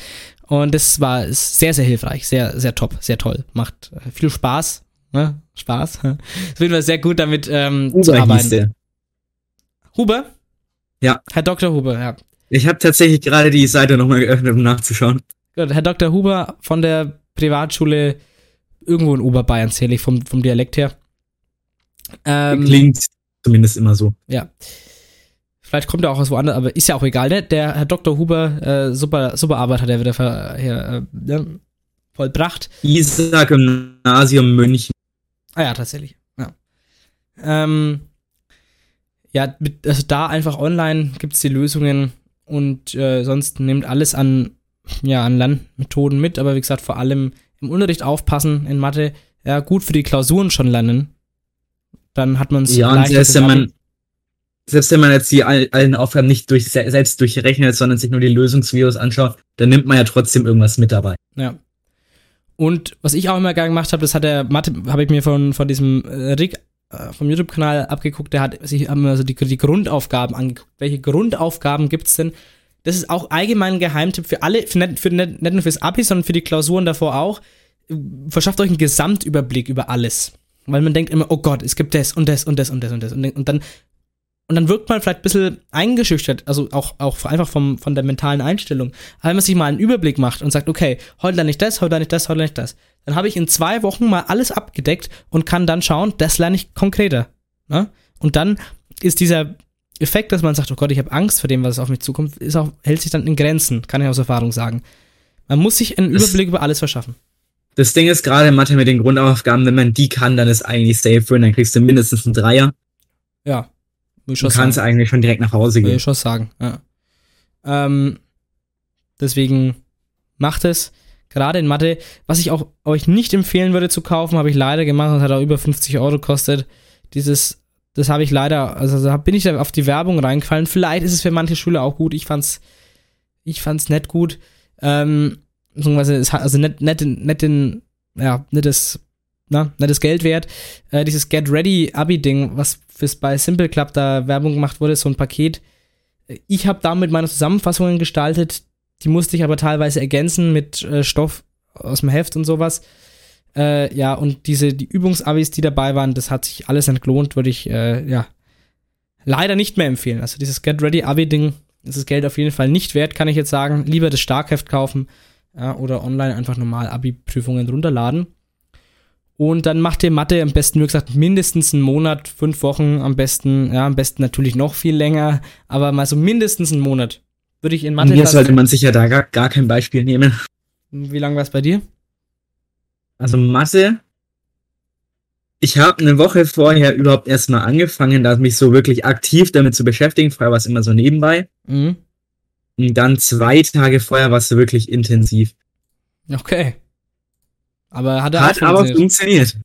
Und das war sehr, sehr hilfreich, sehr, sehr top, sehr toll. Macht viel Spaß. Ne? Spaß. Auf jeden Fall sehr gut damit ähm, Huber zu hieß arbeiten. der. Huber? Ja. Herr Dr. Huber, ja. Ich habe tatsächlich gerade die Seite nochmal geöffnet, um nachzuschauen. Gut, Herr Dr. Huber von der Privatschule irgendwo in Oberbayern zähle ich vom, vom Dialekt her. Ähm, Klingt zumindest immer so. Ja. Vielleicht kommt er auch aus woanders, aber ist ja auch egal, ne? Der Herr Dr. Huber, äh, super, super Arbeit hat er wieder ver, hier, äh, ja, vollbracht. Isar Gymnasium München. Ah ja, tatsächlich. Ja. Ähm, ja, also da einfach online gibt es die Lösungen und äh, sonst nehmt alles an, ja, an Lernmethoden mit, aber wie gesagt, vor allem im Unterricht aufpassen in Mathe, ja, gut für die Klausuren schon lernen. Dann hat man es Ja, und selbst wenn man, selbst wenn man jetzt die all, allen Aufgaben nicht durch, se- selbst durchrechnet, sondern sich nur die Lösungsvideos anschaut, dann nimmt man ja trotzdem irgendwas mit dabei. Ja. Und was ich auch immer gerne gemacht habe, das hat der Mathe, habe ich mir von, von diesem äh, Rick äh, vom YouTube-Kanal abgeguckt, der hat sich haben also die, die Grundaufgaben angeguckt. Welche Grundaufgaben gibt's denn? Das ist auch allgemein ein Geheimtipp für alle, für nicht, für nicht, nur fürs Abi, sondern für die Klausuren davor auch. Verschafft euch einen Gesamtüberblick über alles. Weil man denkt immer, oh Gott, es gibt das und das und das und das und das. Und dann und dann wirkt man vielleicht ein bisschen eingeschüchtert, also auch, auch einfach vom, von der mentalen Einstellung. Aber wenn man sich mal einen Überblick macht und sagt, okay, heute lerne ich das, heute lerne ich das, heute lerne ich das, dann habe ich in zwei Wochen mal alles abgedeckt und kann dann schauen, das lerne ich konkreter. Ne? Und dann ist dieser Effekt, dass man sagt, oh Gott, ich habe Angst vor dem, was auf mich zukommt, ist auch, hält sich dann in Grenzen, kann ich aus Erfahrung sagen. Man muss sich einen Das- Überblick über alles verschaffen. Das Ding ist gerade in Mathe mit den Grundaufgaben, wenn man die kann, dann ist eigentlich safe für, dann kriegst du mindestens einen Dreier Ja. Schon kannst sagen. eigentlich schon direkt nach Hause gehen. ich schon sagen, ja. Ähm, deswegen macht es. Gerade in Mathe, was ich auch euch nicht empfehlen würde zu kaufen, habe ich leider gemacht und hat auch über 50 Euro gekostet. Dieses, das habe ich leider, also da bin ich da auf die Werbung reingefallen. Vielleicht ist es für manche Schüler auch gut. Ich fand's, ich fand's nicht gut. Ähm, beziehungsweise es hat also nicht, nicht, den- nicht den, ja, nicht na, nicht das Geld wert. Äh, dieses Get Ready Abi-Ding, was fürs bei Simple Club da Werbung gemacht wurde, so ein Paket. Ich habe damit meine Zusammenfassungen gestaltet, die musste ich aber teilweise ergänzen mit äh, Stoff aus dem Heft und sowas. Äh, ja, und diese, die Übungsabis, die dabei waren, das hat sich alles entlohnt, würde ich, äh, ja, leider nicht mehr empfehlen. Also dieses Get Ready Abi-Ding ist das Geld auf jeden Fall nicht wert, kann ich jetzt sagen. Lieber das Starkheft kaufen ja, oder online einfach normal Abi-Prüfungen runterladen. Und dann macht ihr Mathe am besten, wie gesagt, mindestens einen Monat, fünf Wochen, am besten, ja, am besten natürlich noch viel länger, aber mal so mindestens einen Monat. Würde ich in Mathe fast- sollte man sich ja da gar, gar kein Beispiel nehmen. Wie lange war es bei dir? Also Mathe. Ich habe eine Woche vorher überhaupt erstmal angefangen, da mich so wirklich aktiv damit zu beschäftigen. Vorher war es immer so nebenbei. Mhm. Und dann zwei Tage vorher war es so wirklich intensiv. Okay. Aber hat er Hat aber funktioniert.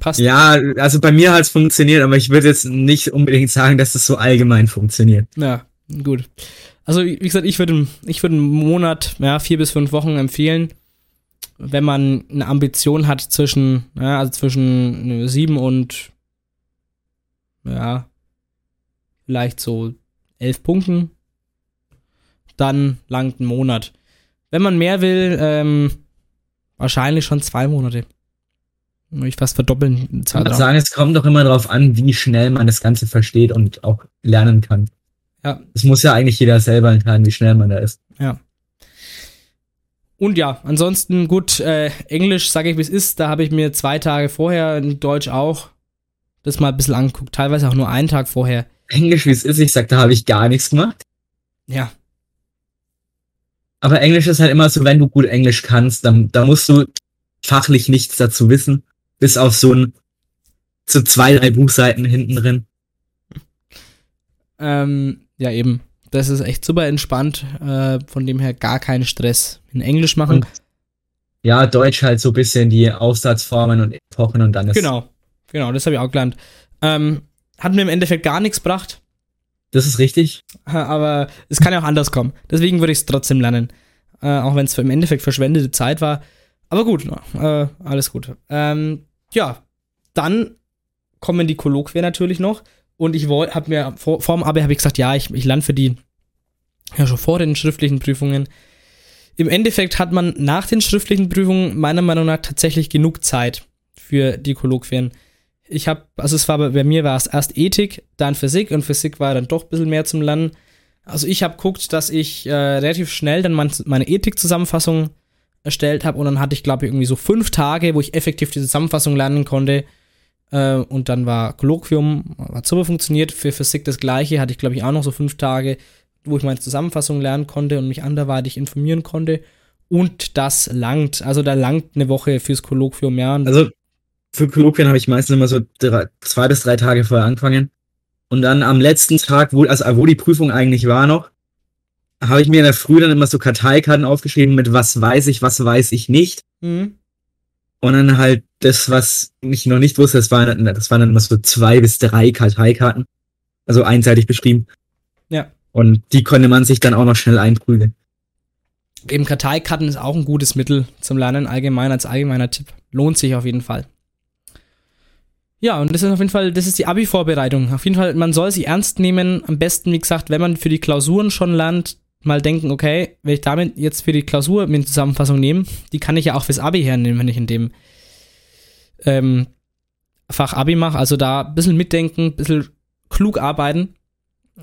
Passt. Ja, also bei mir hat es funktioniert, aber ich würde jetzt nicht unbedingt sagen, dass es so allgemein funktioniert. Ja, gut. Also, wie gesagt, ich würde ich würde einen Monat, ja, vier bis fünf Wochen empfehlen, wenn man eine Ambition hat zwischen, ja, also zwischen äh, sieben und, ja, vielleicht so elf Punkten, dann langt ein Monat. Wenn man mehr will, ähm, wahrscheinlich schon zwei Monate. Ich fast verdoppeln Ich würde sagen, es kommt doch immer darauf an, wie schnell man das Ganze versteht und auch lernen kann. Ja. Es muss ja eigentlich jeder selber entscheiden, wie schnell man da ist. Und ja, ansonsten gut, äh, Englisch, sage ich wie es ist, da habe ich mir zwei Tage vorher, in Deutsch auch, das mal ein bisschen angeguckt, teilweise auch nur einen Tag vorher. Englisch, wie es ist, ich sag, da habe ich gar nichts gemacht. Ja. Aber Englisch ist halt immer so, wenn du gut Englisch kannst, dann, dann musst du fachlich nichts dazu wissen. Bis auf so ein, so zwei, drei Buchseiten hinten drin. Ähm, ja, eben. Das ist echt super entspannt. Äh, von dem her gar keinen Stress. In Englisch machen. Und ja, Deutsch halt so ein bisschen die Aufsatzformen und Epochen und dann ist. Genau, genau, das habe ich auch gelernt. Ähm, hat mir im Endeffekt gar nichts gebracht. Das ist richtig. Aber es kann ja auch anders kommen. Deswegen würde ich es trotzdem lernen. Äh, auch wenn es im Endeffekt verschwendete Zeit war. Aber gut, äh, alles gut. Ähm, ja, dann kommen die Kolloquien natürlich noch. Und ich habe mir vor, vor dem Abi habe ich gesagt, ja, ich, ich lerne für die ja schon vor den schriftlichen Prüfungen. Im Endeffekt hat man nach den schriftlichen Prüfungen meiner Meinung nach tatsächlich genug Zeit für die Kolloquien. Ich habe, also es war bei, mir war es erst Ethik, dann Physik und Physik war dann doch ein bisschen mehr zum Lernen. Also ich habe geguckt, dass ich äh, relativ schnell dann mein, meine Ethik-Zusammenfassung erstellt habe und dann hatte ich glaube ich irgendwie so fünf Tage, wo ich effektiv die Zusammenfassung lernen konnte äh, und dann war Kolloquium, hat super funktioniert. Für Physik das gleiche, hatte ich glaube ich auch noch so fünf Tage, wo ich meine Zusammenfassung lernen konnte und mich anderweitig informieren konnte. Und das langt. Also da langt eine Woche fürs Kolloquium, ja. Also für Kolloquien habe ich meistens immer so drei, zwei bis drei Tage vorher angefangen. Und dann am letzten Tag, wo, also wo die Prüfung eigentlich war noch, habe ich mir in der Früh dann immer so Karteikarten aufgeschrieben mit was weiß ich, was weiß ich nicht. Mhm. Und dann halt das, was ich noch nicht wusste, das waren, das waren dann immer so zwei bis drei Karteikarten. Also einseitig beschrieben. Ja. Und die konnte man sich dann auch noch schnell einprügeln. Eben Karteikarten ist auch ein gutes Mittel zum Lernen, allgemein als allgemeiner Tipp. Lohnt sich auf jeden Fall. Ja, und das ist auf jeden Fall, das ist die Abi-Vorbereitung. Auf jeden Fall, man soll sie ernst nehmen. Am besten, wie gesagt, wenn man für die Klausuren schon lernt, mal denken, okay, wenn ich damit jetzt für die Klausur mir eine Zusammenfassung nehme, die kann ich ja auch fürs Abi hernehmen, wenn ich in dem ähm, Fach Abi mache. Also da ein bisschen mitdenken, ein bisschen klug arbeiten.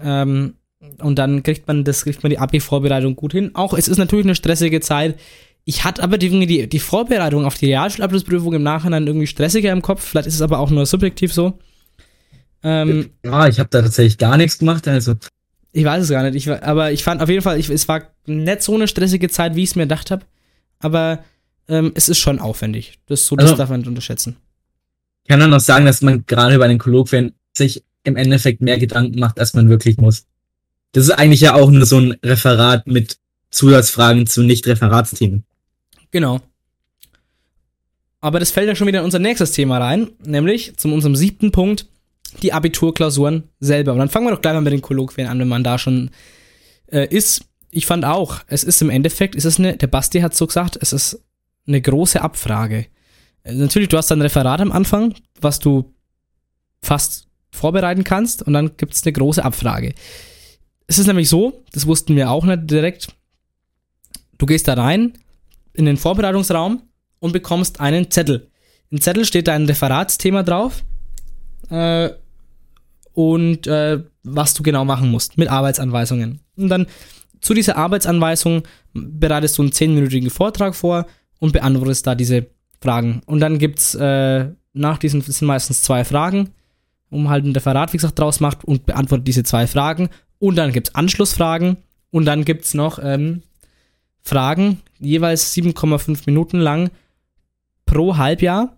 Ähm, und dann kriegt man das, kriegt man die Abi-Vorbereitung gut hin. Auch es ist natürlich eine stressige Zeit. Ich hatte aber die, die, Vorbereitung auf die Realschulabschlussprüfung im Nachhinein irgendwie stressiger im Kopf. Vielleicht ist es aber auch nur subjektiv so. Ähm, ja, ich habe da tatsächlich gar nichts gemacht. Also ich weiß es gar nicht. Ich, aber ich fand auf jeden Fall, ich, es war nicht so eine stressige Zeit, wie ich es mir gedacht habe. Aber ähm, es ist schon aufwendig. Das, so, das also, darf man nicht unterschätzen. Ich kann dann noch sagen, dass man gerade bei den Kolloquien sich im Endeffekt mehr Gedanken macht, als man wirklich muss. Das ist eigentlich ja auch nur so ein Referat mit Zusatzfragen zu Nicht-Referatsthemen. Genau. Aber das fällt ja schon wieder in unser nächstes Thema rein, nämlich zu unserem siebten Punkt, die Abiturklausuren selber. Und dann fangen wir doch gleich mal mit den Kolloquien an, wenn man da schon äh, ist. Ich fand auch, es ist im Endeffekt, ist es eine, der Basti hat so gesagt, es ist eine große Abfrage. Äh, natürlich, du hast ein Referat am Anfang, was du fast vorbereiten kannst, und dann gibt es eine große Abfrage. Es ist nämlich so, das wussten wir auch nicht direkt. Du gehst da rein in den Vorbereitungsraum und bekommst einen Zettel. Im Zettel steht da ein Referatsthema drauf äh, und äh, was du genau machen musst mit Arbeitsanweisungen. Und dann zu dieser Arbeitsanweisung bereitest du einen zehnminütigen Vortrag vor und beantwortest da diese Fragen. Und dann gibt's äh, nach diesen, sind meistens zwei Fragen, um halt ein Referat, wie gesagt, draus macht und beantwortet diese zwei Fragen und dann gibt es Anschlussfragen und dann gibt es noch ähm, Fragen, jeweils 7,5 Minuten lang pro Halbjahr,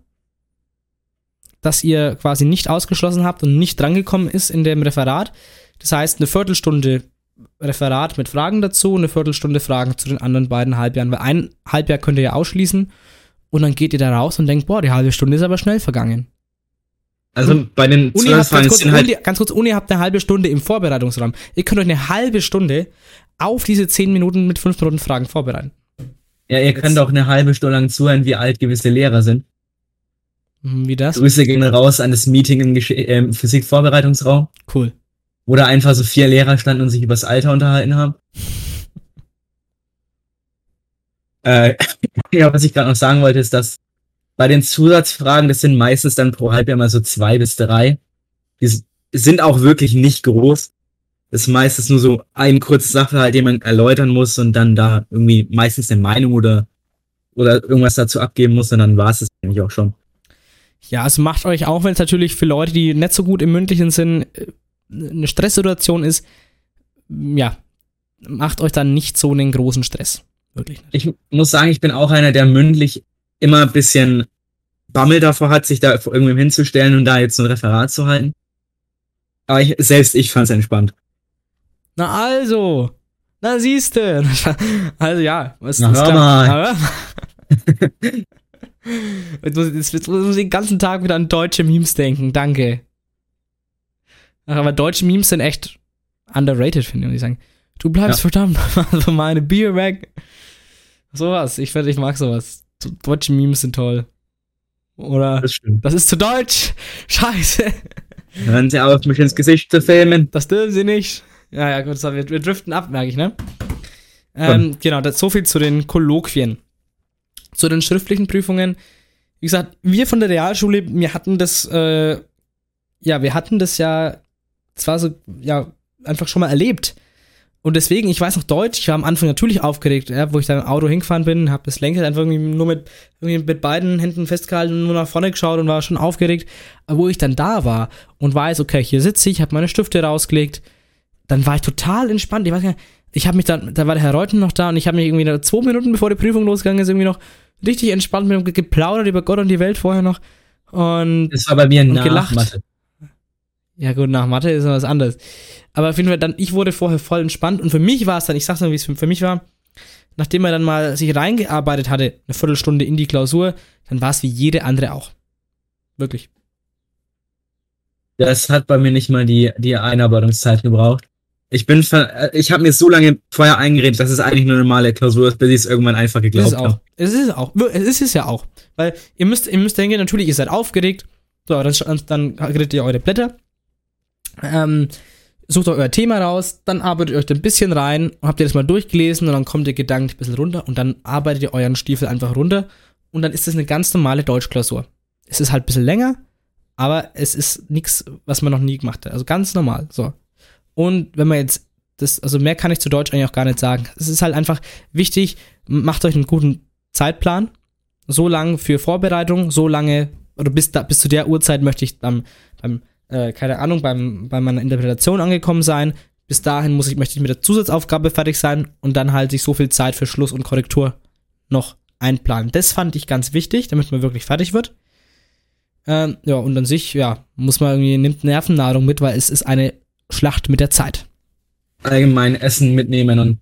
dass ihr quasi nicht ausgeschlossen habt und nicht drangekommen ist in dem Referat. Das heißt, eine Viertelstunde Referat mit Fragen dazu, eine Viertelstunde Fragen zu den anderen beiden Halbjahren, weil ein Halbjahr könnt ihr ja ausschließen und dann geht ihr da raus und denkt, boah, die halbe Stunde ist aber schnell vergangen. Also bei den Uni habt, ganz, kurz, halt Uni, ganz kurz, Uni habt eine halbe Stunde im Vorbereitungsraum. Ihr könnt euch eine halbe Stunde auf diese 10 Minuten mit 5 Minuten Fragen vorbereiten. Ja, ihr könnt auch eine halbe Stunde lang zuhören, wie alt gewisse Lehrer sind. Hm, wie das? Grüße gehen raus an das Meeting im äh, Physik-Vorbereitungsraum. Cool. Wo da einfach so vier Lehrer standen und sich übers Alter unterhalten haben. äh, ja, was ich gerade noch sagen wollte, ist, dass bei den Zusatzfragen, das sind meistens dann pro Halbjahr mal so zwei bis drei. Die sind auch wirklich nicht groß. Das ist meistens nur so ein kurzes Sachverhalt, den man erläutern muss und dann da irgendwie meistens eine Meinung oder, oder irgendwas dazu abgeben muss und dann war es das eigentlich auch schon. Ja, es macht euch auch, wenn es natürlich für Leute, die nicht so gut im Mündlichen sind, eine Stresssituation ist, ja, macht euch dann nicht so einen großen Stress. Wirklich nicht. Ich muss sagen, ich bin auch einer, der mündlich immer ein bisschen Bammel davor hat, sich da vor irgendwem hinzustellen und da jetzt ein Referat zu halten. Aber ich, selbst ich fand es entspannt. Na also, na siehste. Also ja, was Na, ist mal. Aber- Jetzt muss, ich- jetzt, jetzt muss ich den ganzen Tag wieder an deutsche Memes denken, danke. Ach, aber deutsche Memes sind echt underrated, finde ich, muss ich sagen. Du bleibst Ja. verdammt von meine Bier weg. Sowas, ich, find, ich mag sowas. Deutsche Memes sind toll. Oder, Das stimmt. das ist zu deutsch. Scheiße. Hören Sie auf, mich ins Gesicht zu filmen. Das dürfen sie nicht. Ja, ja, gut, so, wir, wir driften ab, merke ich, ne? Ähm, genau, das, so viel zu den Kolloquien. Zu den schriftlichen Prüfungen. Wie gesagt, wir von der Realschule, wir hatten das, äh, ja, wir hatten das ja, zwar so, ja, einfach schon mal erlebt. Und deswegen, ich weiß noch Deutsch, ich war am Anfang natürlich aufgeregt, ja, wo ich dann im Auto hingefahren bin, habe das Lenkrad einfach irgendwie nur mit, irgendwie mit beiden Händen festgehalten und nur nach vorne geschaut und war schon aufgeregt. Wo ich dann da war und weiß, okay, hier sitze ich, habe meine Stifte rausgelegt, dann war ich total entspannt. Ich weiß gar nicht, ich habe mich dann, da war der Herr Reuten noch da und ich habe mich irgendwie zwei Minuten bevor die Prüfung losgegangen ist, irgendwie noch richtig entspannt mit ihm geplaudert über Gott und die Welt vorher noch. Und Das war bei mir nach gelacht. Mathe. ja gut, nach Mathe ist noch was anderes. Aber auf jeden Fall, dann, ich wurde vorher voll entspannt und für mich war es dann, ich sag's mal, wie es für, für mich war, nachdem er dann mal sich reingearbeitet hatte, eine Viertelstunde in die Klausur, dann war es wie jede andere auch. Wirklich. Das hat bei mir nicht mal die, die Einarbeitungszeit gebraucht. Ich bin, ver äh, ich habe mir so lange vorher eingeredet, dass es eigentlich eine normale Klausur ist, bis ich es irgendwann einfach geglaubt habe. Es ist auch. Es ist es ja auch. Weil ihr müsst, ihr müsst denken, natürlich, ihr seid aufgeregt. So, dann, dann redet ihr eure Blätter. Ähm, sucht euch euer Thema raus, dann arbeitet ihr euch da ein bisschen rein, habt ihr das mal durchgelesen und dann kommt ihr gedanklich ein bisschen runter und dann arbeitet ihr euren Stiefel einfach runter und dann ist das eine ganz normale Deutschklausur. Es ist halt ein bisschen länger, aber es ist nichts, was man noch nie gemacht hat. Also ganz normal. So. Und wenn man jetzt das, also mehr kann ich zu Deutsch eigentlich auch gar nicht sagen. Es ist halt einfach wichtig, macht euch einen guten Zeitplan. So lang für Vorbereitung, so lange, oder bis, da, bis zu der Uhrzeit möchte ich beim, beim äh, keine Ahnung, beim, bei meiner Interpretation angekommen sein. Bis dahin muss ich, möchte ich mit der Zusatzaufgabe fertig sein und dann halt sich so viel Zeit für Schluss und Korrektur noch einplanen. Das fand ich ganz wichtig, damit man wirklich fertig wird. Ähm, ja, und an sich, ja, muss man irgendwie, nimmt Nervennahrung mit, weil es ist eine Schlacht mit der Zeit. Allgemein Essen mitnehmen und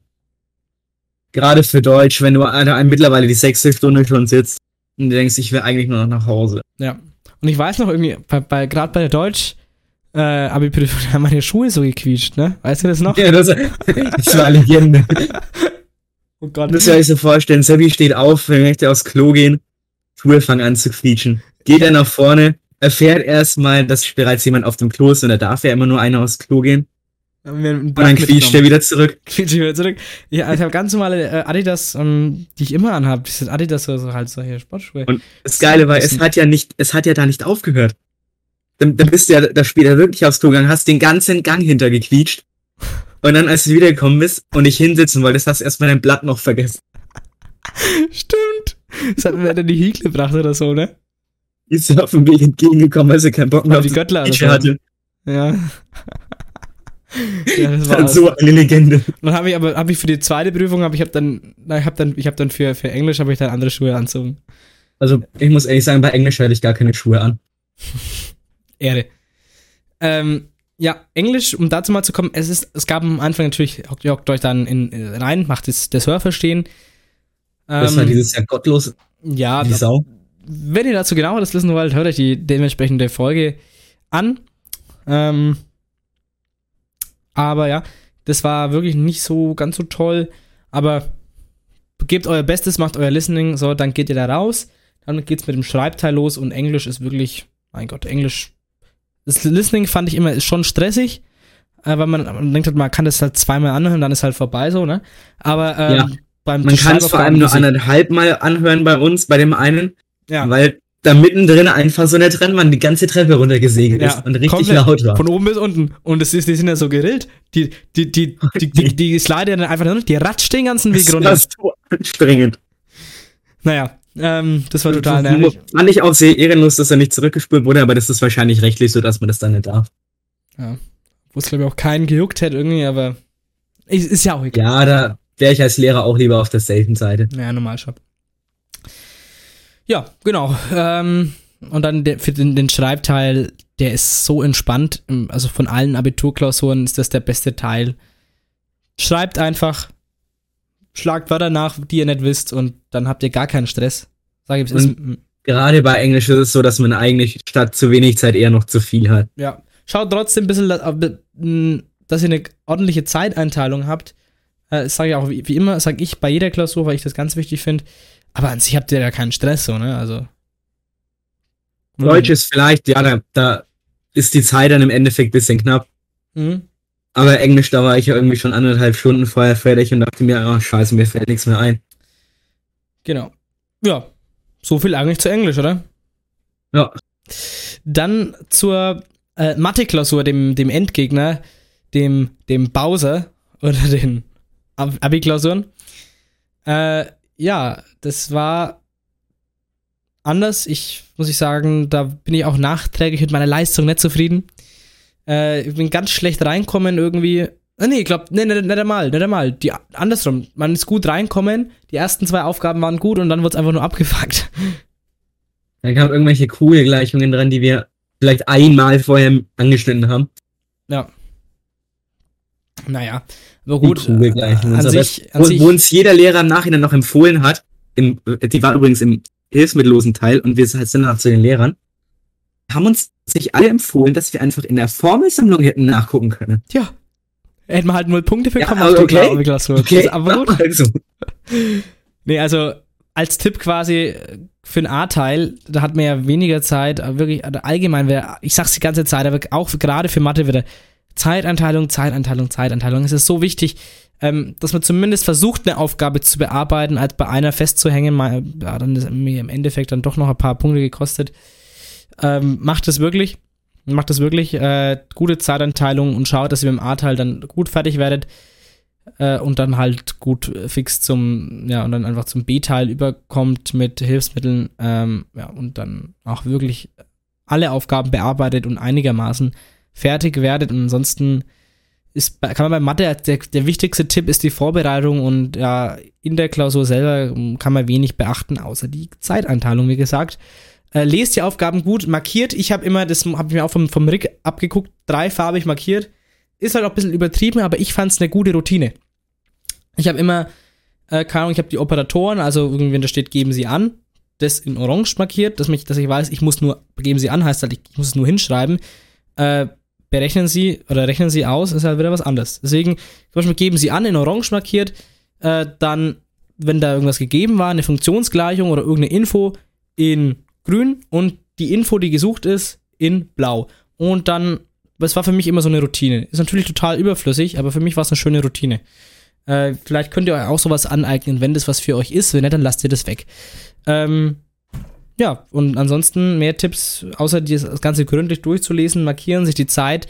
gerade für Deutsch, wenn du Alter, ein- mittlerweile die sechste Stunde schon sitzt und du denkst, ich will eigentlich nur noch nach Hause. Ja. Und ich weiß noch irgendwie, bei, bei, gerade bei der Deutsch, äh, Abi-Prüfung haben meine Schuhe so gequietscht, ne? Weißt du das noch? Ja, das, das war eine Legende. Oh Gott. Das soll ich so vorstellen. Sebi steht auf, möchte aufs Klo gehen. Schuhe fangen an zu quietschen. Geht er nach vorne, erfährt erstmal, dass bereits jemand auf dem Klo ist und da darf ja immer nur einer aufs Klo gehen. Und dann quietscht er wieder zurück. Quietscht wieder zurück. Ja, ich habe ganz normale äh, Adidas, ähm, die ich immer anhabe. Das sind Adidas, so, so halt solche Sportschuhe. Und das Geile war, es hat ja nicht, es hat ja da nicht aufgehört. Dann, dann bist du ja da später wirklich aufs Klo gegangen, hast den ganzen Gang hintergequietscht. Und dann, als du wiedergekommen bist und dich hinsetzen wolltest, hast du erstmal dein Blatt noch vergessen. Stimmt. Das hat mir dann die Hiegel gebracht oder so, ne? Ist dir auf dem Weg entgegengekommen, weil sie keinen Bock mehr auf die Göttler hatte. Ja. ja, das Das war so eine Legende. Dann habe ich aber habe ich für die zweite Prüfung habe ich hab dann ich habe dann ich habe dann für für Englisch habe ich dann andere Schuhe anzogen. Also, ich muss ehrlich sagen, bei Englisch hatte ich gar keine Schuhe an. Ehre. Ähm, ja, Englisch, um dazu mal zu kommen, es ist, es gab am Anfang natürlich, hockt euch dann in, äh, rein, macht das, das Hörverstehen. Das Ähm, war dieses Jahr gottlos, ja, die da, Sau. Wenn ihr dazu genaueres wissen wollt, hört euch die dementsprechende Folge an. Ähm, aber ja, das war wirklich nicht so ganz so toll. Aber gebt euer Bestes, macht euer Listening, so, dann geht ihr da raus. Dann geht's mit dem Schreibteil los und Englisch ist wirklich, mein Gott, Englisch. Das Listening fand ich immer ist schon stressig, äh, weil man, man denkt halt, man kann das halt zweimal anhören, dann ist halt vorbei so, ne? Aber ähm, Ja. beim Man kann es vor allem nur anderthalb Mal anhören bei uns, bei dem einen, ja. weil da mittendrin einfach so eine Trennwand die ganze Treppe runtergesegelt Ja, ist und richtig komplett. laut war. Von oben bis unten. Und es ist, die sind ja so gerillt. Die, die, die, die, die, die slide ja dann einfach nur, die ratscht den ganzen Weg Das runter. war so anstrengend. Naja, ähm, das war total nervig. Fand ich auch sehr ehrenlos, dass er nicht zurückgespült wurde, aber das ist wahrscheinlich rechtlich so, dass man das dann nicht darf. wo es glaube ich auch keinen gejuckt hätte irgendwie, aber ist, ist ja auch egal. Ja, da wäre ich als Lehrer auch lieber auf der safen Seite. Ja, normal schon. Ja, genau. Ähm, und dann der, für den, den Schreibteil, der ist so entspannt. Also von allen Abiturklausuren ist das der beste Teil. Schreibt einfach, schlagt Wörter nach, die ihr nicht wisst, und dann habt ihr gar keinen Stress. Sag ich, ist, gerade bei Englisch ist es so, dass man eigentlich statt zu wenig Zeit eher noch zu viel hat. ja. Schaut trotzdem ein bisschen, dass- äh, ihr eine ordentliche Zeiteinteilung habt. Äh, Das sage ich auch wie, wie immer, sage ich bei jeder Klausur, weil ich das ganz wichtig finde. Aber an sich habt ihr ja keinen Stress, so, ne? Also. Deutsch ist vielleicht, ja, da, da ist die Zeit dann im Endeffekt ein bisschen knapp. Mhm. Aber Englisch, da war ich ja irgendwie schon anderthalb Stunden vorher fertig und dachte mir, oh, scheiße, mir fällt nichts mehr ein. Genau. Ja, so viel eigentlich zu Englisch, oder? Ja. Dann zur äh, Mathe-Klausur, dem, dem Endgegner, dem, dem Bowser oder den Ab- Abi-Klausuren. Äh, ja, das war anders. Ich muss ich sagen, da bin ich auch nachträglich mit meiner Leistung nicht zufrieden. Äh, ich bin ganz schlecht reinkommen irgendwie. Ah, nee, ich glaube, nee, nicht, nicht einmal, nicht einmal. Die, andersrum, man ist gut reinkommen, die ersten zwei Aufgaben waren gut und dann wurde es einfach nur abgefuckt. Da kamen irgendwelche Kugelgleichungen dran, die wir vielleicht einmal vorher angeschnitten haben. Ja. Naja, aber gut. Kugelgleichungen. An sich, an wo, sich wo uns jeder Lehrer im Nachhinein noch empfohlen hat, im, die war übrigens im hilfsmittellosen Teil und wir sind dann zu den Lehrern, haben uns sich alle empfohlen, dass wir einfach in der Formelsammlung hätten nachgucken können. ja. Hätten wir halt null Punkte bekommen Ja, die okay. Kla- Klausur. Okay, aber gut. also. Nee, also als Tipp quasi für einen A-Teil, da hat man ja weniger Zeit, wirklich also allgemein wäre, ich sag's die ganze Zeit, aber auch gerade für Mathe wieder Zeitanteilung, Zeitanteilung, Zeitanteilung. Es ist so wichtig, ähm, dass man zumindest versucht, eine Aufgabe zu bearbeiten, als bei einer festzuhängen. Mal, ja, dann ist mir im Endeffekt dann doch noch ein paar Punkte gekostet. Ähm, macht es wirklich. Macht es wirklich. Äh, gute Zeitanteilung und schaut, dass ihr mit dem A-Teil dann gut fertig werdet äh, und dann halt gut äh, fix zum, ja, und dann einfach zum B-Teil überkommt mit Hilfsmitteln, ähm, ja, und dann auch wirklich alle Aufgaben bearbeitet und einigermaßen fertig werdet. Und ansonsten ist, kann man bei Mathe, der, der wichtigste Tipp ist die Vorbereitung und ja, in der Klausur selber kann man wenig beachten, außer die Zeiteinteilung, wie gesagt. Äh, lest die Aufgaben gut, markiert. Ich habe immer, das habe ich mir auch vom, vom Rick abgeguckt, dreifarbig markiert. Ist halt auch ein bisschen übertrieben, aber ich fand es eine gute Routine. Ich habe immer, äh, keine Ahnung, ich habe die Operatoren, also irgendwie, wenn da steht, geben sie an, das in Orange markiert, dass, mich, dass ich weiß, ich muss nur, geben sie an, heißt halt, ich, ich muss es nur hinschreiben. Äh, berechnen sie oder rechnen sie aus, ist halt wieder was anderes. Deswegen, zum Beispiel geben sie an, in Orange markiert, äh, dann, wenn da irgendwas gegeben war, eine Funktionsgleichung oder irgendeine Info in grün und die Info, die gesucht ist, in blau. Und dann, das war für mich immer so eine Routine. Ist natürlich total überflüssig, aber für mich war es eine schöne Routine. Äh, vielleicht könnt ihr euch auch sowas aneignen, wenn das was für euch ist. Wenn nicht, dann lasst ihr das weg. Ähm, ja, und ansonsten mehr Tipps, außer das Ganze gründlich durchzulesen, markieren, sich die Zeit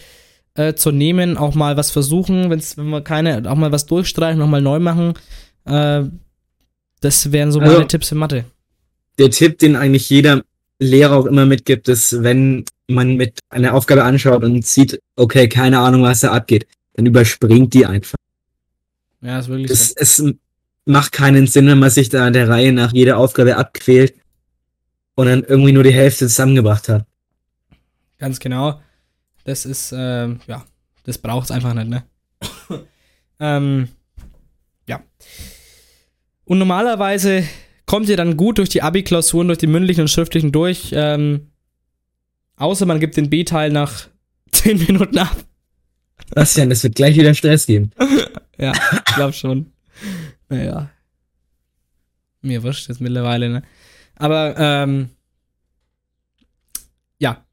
äh, zu nehmen, auch mal was versuchen, wenn's, wenn wir keine, auch mal was durchstreichen, nochmal neu machen. Äh, das wären so Also- meine Tipps für Mathe. Der Tipp, den eigentlich jeder Lehrer auch immer mitgibt, ist, wenn man mit einer Aufgabe anschaut und sieht, okay, keine Ahnung, was da abgeht, dann überspringt die einfach. Ja, ist wirklich Es, so. es macht keinen Sinn, wenn man sich da der Reihe nach jeder Aufgabe abquält und dann irgendwie nur die Hälfte zusammengebracht hat. Ganz genau. Das ist, ähm, ja, das braucht es einfach nicht, ne? ähm, ja. Und normalerweise kommt ihr dann gut durch die Abi-Klausuren, durch die mündlichen und schriftlichen durch. Ähm, außer man gibt den B-Teil nach 10 Minuten ab. Bastian, das wird gleich wieder Stress geben. Ja, ich glaube schon. Naja. Mir wurscht jetzt mittlerweile, ne? Aber, ähm, ja.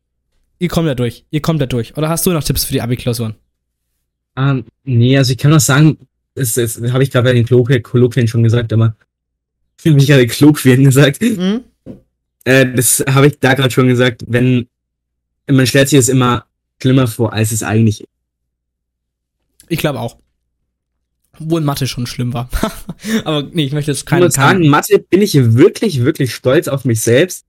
Ihr kommt da durch. Ihr kommt da durch. Oder hast du noch Tipps für die Abi-Klausuren? Ähm, nee, also ich kann noch sagen, das, das habe ich gerade bei den Kolloquien schon gesagt, aber ich habe mich gerade Kolloquien gesagt. Mhm. Äh, das habe ich da gerade schon gesagt, wenn man stellt sich das immer schlimmer vor, als es eigentlich ist. Ich glaube auch. Obwohl Mathe schon schlimm war. Aber nee, ich möchte jetzt Ich keine muss sagen, Mathe bin ich wirklich, wirklich stolz auf mich selbst,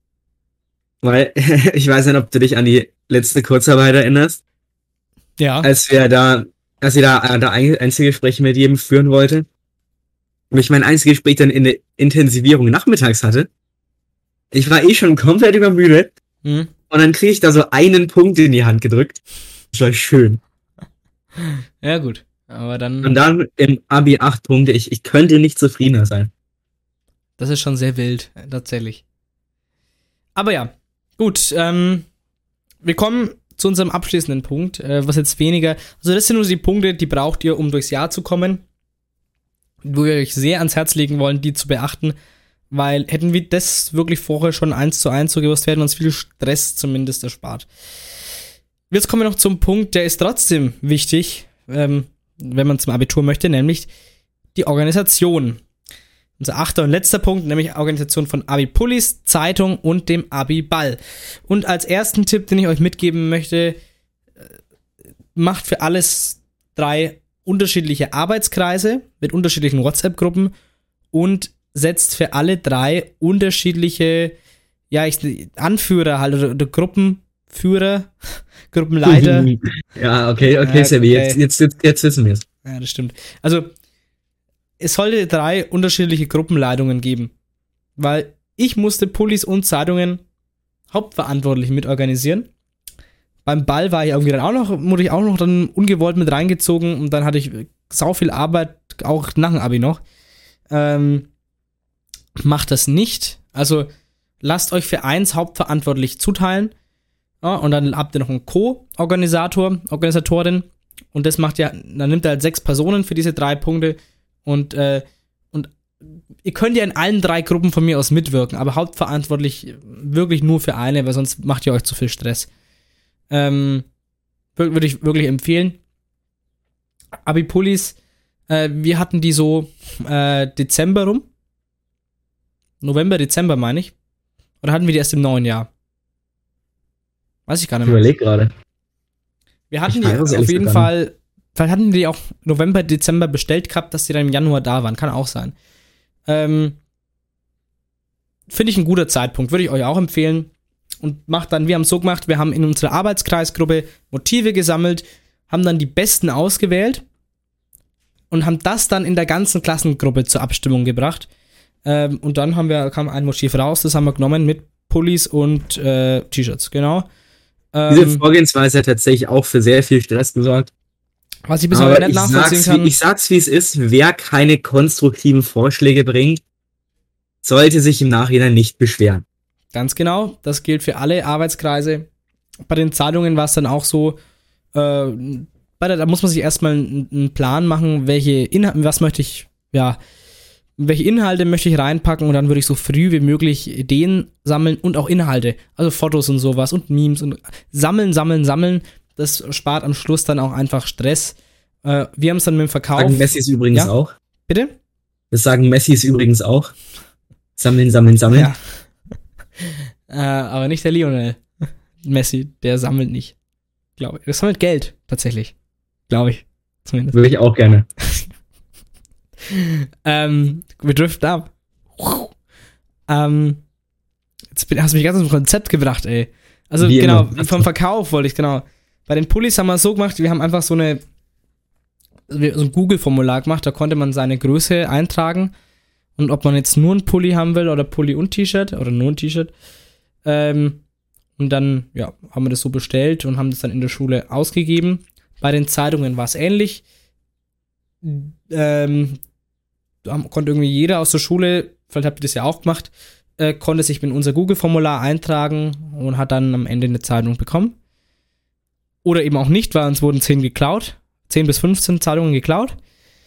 weil ich weiß nicht, ob du dich an die letzte Kurzarbeit erinnerst. Ja. als wir da, als ich da, äh, da ein- Einzelgespräch mit jedem führen wollte. Und ich mein Einzelgespräch dann in der Intensivierung nachmittags hatte. Ich war eh schon komplett übermüdet. Hm. Und dann kriege ich da so einen Punkt in die Hand gedrückt. Das war schön. Ja, gut. Aber dann, Und dann im Abi acht Punkte. Ich, ich könnte nicht zufriedener sein. das ist schon sehr wild, äh, tatsächlich. Aber ja, gut. Ähm, wir kommen zu unserem abschließenden Punkt, äh, was jetzt weniger, also das sind nur die Punkte, die braucht ihr, um durchs Jahr zu kommen, wo wir euch sehr ans Herz legen wollen, die zu beachten, weil hätten wir das wirklich vorher schon eins zu eins so gewusst, wären uns viel Stress zumindest erspart. Jetzt kommen wir noch zum Punkt, der ist trotzdem wichtig, ähm, wenn man zum Abitur möchte, nämlich die Organisation. Unser achter und letzter Punkt, nämlich Organisation von Abi-Pullis, Zeitung und dem Abi-Ball. Und als ersten Tipp, den ich euch mitgeben möchte, äh, macht für alles drei unterschiedliche Arbeitskreise mit unterschiedlichen WhatsApp-Gruppen und setzt für alle drei unterschiedliche, ja, ich, Anführer halt oder, oder Gruppenführer, Gruppenleiter. ja, okay, okay, Ja, okay. jetzt, jetzt, jetzt, jetzt wissen wir es. Ja, das stimmt. Also, es sollte drei unterschiedliche Gruppenleitungen geben. Weil ich musste Pullis und Zeitungen hauptverantwortlich mit organisieren. Beim Ball war ich irgendwie dann auch noch, wurde ich auch noch dann ungewollt mit reingezogen und dann hatte ich sau viel Arbeit, auch nach dem Abi noch. Ähm, macht das nicht. Also lasst euch für eins hauptverantwortlich zuteilen. Ja, und dann habt ihr noch einen Co-Organisator, Organisatorin. Und das macht ja, dann nimmt er halt sechs Personen für diese drei Punkte. Und, äh, und ihr könnt ja in allen drei Gruppen von mir aus mitwirken, aber hauptverantwortlich wirklich nur für eine, weil sonst macht ihr euch zu viel Stress. Ähm, wür- würde ich wirklich empfehlen. Abi-Pullis, äh, wir hatten die so äh, Dezember rum. November, Dezember meine ich. Oder hatten wir die erst im neuen Jahr? Weiß ich gar nicht Ich mehr. überleg gerade. Wir hatten die auf jeden Fall, vielleicht hatten wir die auch November, Dezember bestellt gehabt, dass die dann im Januar da waren. Kann auch sein. Ähm, Finde ich ein guter Zeitpunkt, würde ich euch auch empfehlen. Und macht dann, wir haben es so gemacht, wir haben in unserer Arbeitskreisgruppe Motive gesammelt, haben dann die besten ausgewählt und haben das dann in der ganzen Klassengruppe zur Abstimmung gebracht. Ähm, und dann haben wir, kam ein Motiv raus, das haben wir genommen mit Pullis und äh, T-Shirts, genau. Diese Ähm, Vorgehensweise hat tatsächlich auch für sehr viel Stress gesorgt. was ich bis heute nicht ich nachvollziehen sag's, kann. wie, ich sag's, wie es ist. Wer keine konstruktiven Vorschläge bringt, sollte sich im Nachhinein nicht beschweren. Ganz genau, das gilt für alle Arbeitskreise. Bei den Zahlungen war es dann auch so, äh, der, da muss man sich erstmal einen, einen Plan machen, welche Inhalte, was möchte ich, ja, welche Inhalte möchte ich reinpacken und dann würde ich so früh wie möglich Ideen sammeln und auch Inhalte, also Fotos und sowas und Memes und sammeln, sammeln, sammeln. Das spart am Schluss dann auch einfach Stress. Äh, wir haben es dann mit dem Verkauf. Sagen Messis übrigens Ja? auch. Bitte? Das sagen Messis übrigens auch. Sammeln, sammeln, sammeln. Ja. äh, aber nicht der Lionel Messi, der sammelt nicht. Glaube ich. Er sammelt Geld, tatsächlich. Glaube ich. Zumindest. Würde ich auch gerne. Ähm, wir driften ab. Ähm, jetzt hast du mich ganz ins Konzept gebracht, ey. Also Wie genau, immer. vom Verkauf wollte ich, genau. Bei den Pullis haben wir es so gemacht, wir haben einfach so eine so ein Google-Formular gemacht, da konnte man seine Größe eintragen und ob man jetzt nur ein Pulli haben will oder Pulli und T-Shirt oder nur ein T-Shirt. Ähm, und dann, ja, haben wir das so bestellt und haben das dann in der Schule ausgegeben. Bei den Zeitungen war es ähnlich. Ähm, konnte irgendwie jeder aus der Schule, vielleicht habt ihr das ja auch gemacht, äh, konnte sich in unser Google-Formular eintragen und hat dann am Ende eine Zeitung bekommen. Oder eben auch nicht, weil uns wurden 10 geklaut. 10 bis 15 Zeitungen geklaut.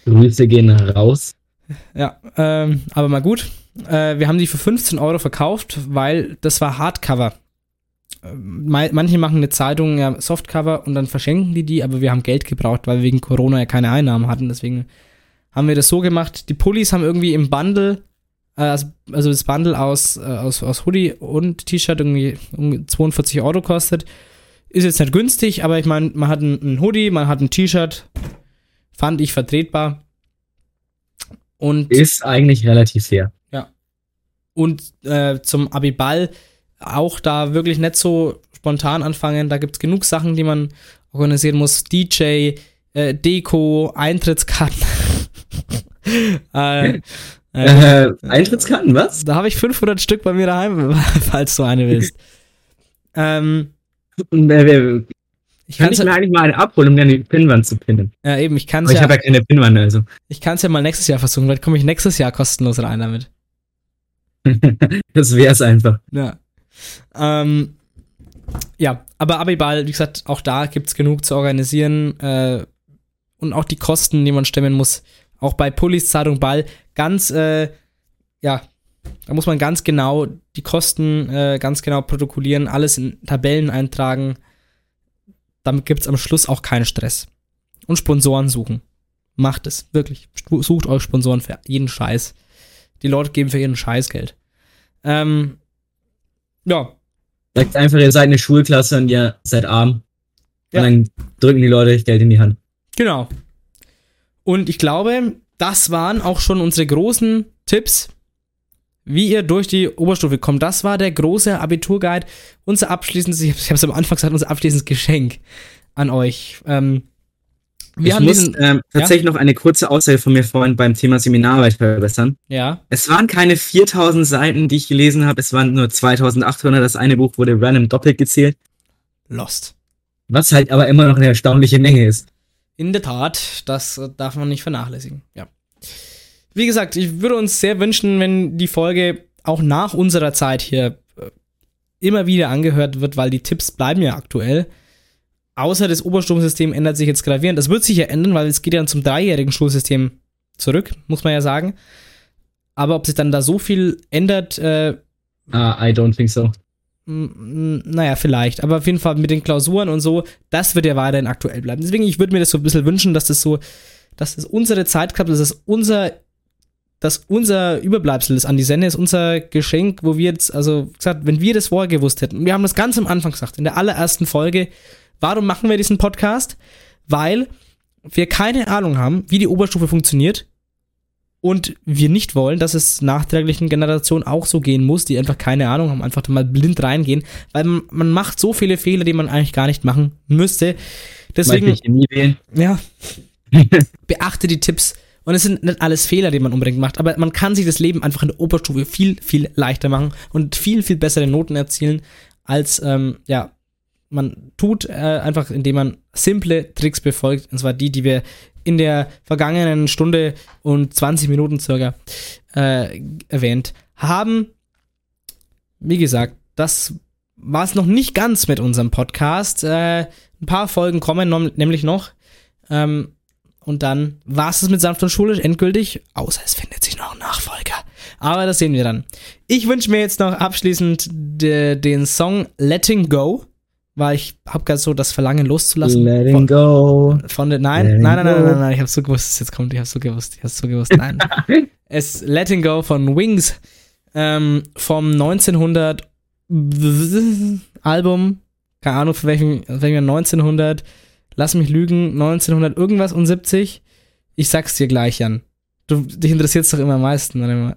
Grüße gehen raus. Ja, ähm, aber mal gut. Äh, wir haben die für 15 Euro verkauft, weil das war Hardcover. Ähm, Manche machen eine Zeitung ja Softcover und dann verschenken die die, aber wir haben Geld gebraucht, weil wir wegen Corona ja keine Einnahmen hatten. Deswegen haben wir das so gemacht. Die Pullis haben irgendwie im Bundle, äh, also also das Bundle aus, äh, aus, aus Hoodie und T-Shirt irgendwie um 42 Euro kostet. Ist jetzt nicht günstig, aber ich meine, man hat ein, ein Hoodie, man hat ein T-Shirt. Fand ich vertretbar. Und Ist eigentlich relativ fair. und äh, zum Abiball auch da wirklich nicht so spontan anfangen. Da gibt es genug Sachen, die man organisieren muss. DJ, äh, Deko, Eintrittskarten. äh, Äh, Eintrittskarten, was? Da habe ich 500 Stück bei mir daheim, falls du eine willst. ähm, äh, ich Kann kann ich es mir eigentlich mal eine abholen, um dann die Pinnwand zu pinnen? ja, eben, ich kann es ich ja, habe ja keine Pinnwand, also. ich kann's ja mal nächstes Jahr versuchen, vielleicht komme ich nächstes Jahr kostenlos rein damit. das wär's einfach. Ja. Ähm, ja, aber Abiball, wie gesagt, auch da gibt's genug zu organisieren äh, und auch die Kosten, die man stemmen muss, auch bei Pullis Zeitung Ball, ganz, äh, ja, da muss man ganz genau die Kosten äh, ganz genau protokollieren, alles in Tabellen eintragen. Damit gibt's am Schluss auch keinen Stress. Und Sponsoren suchen. Macht es, wirklich. Sucht euch Sponsoren für jeden Scheiß. Die Leute geben für ihren Scheiß Geld. Ähm, ja, Sagt einfach, ihr seid eine Schulklasse und ihr seid arm. Ja. Und dann drücken die Leute euch Geld in die Hand. Genau. Und ich glaube, das waren auch schon unsere großen Tipps, wie ihr durch die Oberstufe kommt. Das war der große Abiturguide, unser abschließendes, ich habe es am Anfang gesagt, unser abschließendes Geschenk an euch. Ähm, wir ich haben muss diesen, ähm, tatsächlich noch eine kurze Aussage von mir vorhin beim Thema Seminararbeit verbessern. ja, Es waren keine 4000 Seiten, die ich gelesen habe, es waren nur 2800. Das eine Buch wurde random doppelt gezählt, Lost. was halt aber immer noch eine erstaunliche Menge ist. In der Tat, das äh, darf man nicht vernachlässigen. Ja. Wie gesagt, ich würde uns sehr wünschen, wenn die Folge auch nach unserer Zeit hier äh, immer wieder angehört wird, weil die Tipps bleiben ja aktuell. Außer das Oberstufensystem ändert sich jetzt gravierend. Das wird sich ja ändern, weil es geht ja zum dreijährigen Schulsystem zurück, muss man ja sagen. Aber ob sich dann da so viel ändert, äh, Ah, I don't think so. Naja, vielleicht. Aber auf jeden Fall mit den Klausuren und so, das wird ja weiterhin aktuell bleiben. Deswegen, ich würde mir das so ein bisschen wünschen, dass das so, dass das unsere Zeit klappt, dass das unser, dass unser Überbleibsel ist an die Sende, ist unser Geschenk, wo wir jetzt, also gesagt, wenn wir das vorher gewusst hätten, wir haben das ganz am Anfang gesagt, in der allerersten Folge, warum machen wir diesen Podcast? Weil wir keine Ahnung haben, wie die Oberstufe funktioniert und wir nicht wollen, dass es nachträglichen Generationen auch so gehen muss, die einfach keine Ahnung haben, einfach mal blind reingehen, weil man, man macht so viele Fehler, die man eigentlich gar nicht machen müsste. Deswegen, ja, beachte die Tipps. Und es sind nicht alles Fehler, die man unbedingt macht, aber man kann sich das Leben einfach in der Oberstufe viel, viel leichter machen und viel, viel bessere Noten erzielen, als, ähm, ja, man tut, äh, einfach indem man simple Tricks befolgt, und zwar die, die wir in der vergangenen Stunde und 20 Minuten circa äh, erwähnt haben. Wie gesagt, das war es noch nicht ganz mit unserem Podcast. Äh, ein paar Folgen kommen nom- nämlich noch. Ähm, und dann war es mit sanft und schulisch endgültig, außer es findet sich noch ein Nachfolger. Aber das sehen wir dann. Ich wünsche mir jetzt noch abschließend de, den Song Letting Go, weil ich habe gerade so das Verlangen loszulassen. Letting von, go. von der, nein, Letting nein, nein, nein, go. nein, nein, ich habe so gewusst, dass es jetzt kommt. Ich habe so gewusst, ich habe so gewusst. Nein, es Letting Go von Wings ähm, vom 1900 Album, keine Ahnung von welchem, welchem Jahr, 1900, lass mich lügen, 1900 irgendwas und 70. Ich sag's dir gleich, Jan. Du, dich interessiert's doch immer am meisten.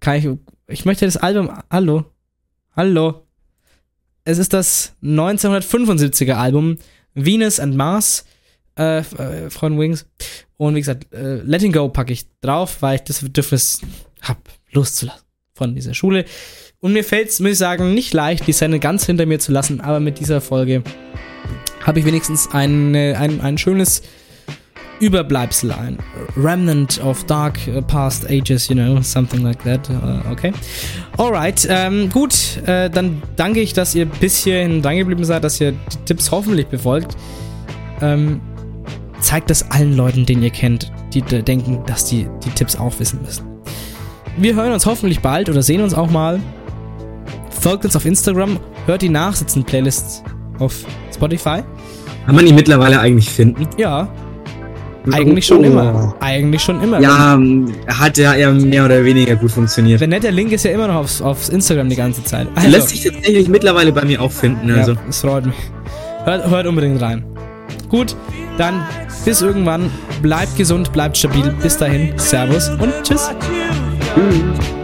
Kann ich, ich möchte das Album, hallo, hallo. Es ist das 1975er Album Venus and Mars äh, f- äh, von Wings. Und wie gesagt, äh, Letting Go packe ich drauf, weil ich das Bedürfnis hab, loszulassen von dieser Schule. Und mir fällt es, muss ich sagen, nicht leicht, die Szene ganz hinter mir zu lassen, aber mit dieser Folge habe ich wenigstens ein, ein, ein schönes Überbleibsel, ein Remnant of Dark uh, Past Ages, you know, something like that. Uh, okay. Alright, ähm, gut, äh, dann danke ich, dass ihr bis hierhin drangeblieben seid, dass ihr die Tipps hoffentlich befolgt. Ähm, zeigt das allen Leuten, den ihr kennt, die denken, dass die die Tipps auch wissen müssen. Wir hören uns hoffentlich bald oder sehen uns auch mal. Folgt uns auf Instagram, hört die Nachsitzen-Playlists auf Spotify. Kann man die mittlerweile eigentlich finden? Ja, eigentlich schon Oh. immer. Eigentlich schon immer. Ja, hat ja eher mehr oder weniger gut funktioniert. Wenn nicht, der Link ist ja immer noch aufs, aufs Instagram die ganze Zeit. Also, Lässt sich tatsächlich mittlerweile bei mir auch finden. Also. Ja, es freut mich. Hört, hört unbedingt rein. Gut, dann bis irgendwann. Bleibt gesund, bleibt stabil. Bis dahin, Servus und Tschüss. Tschüss.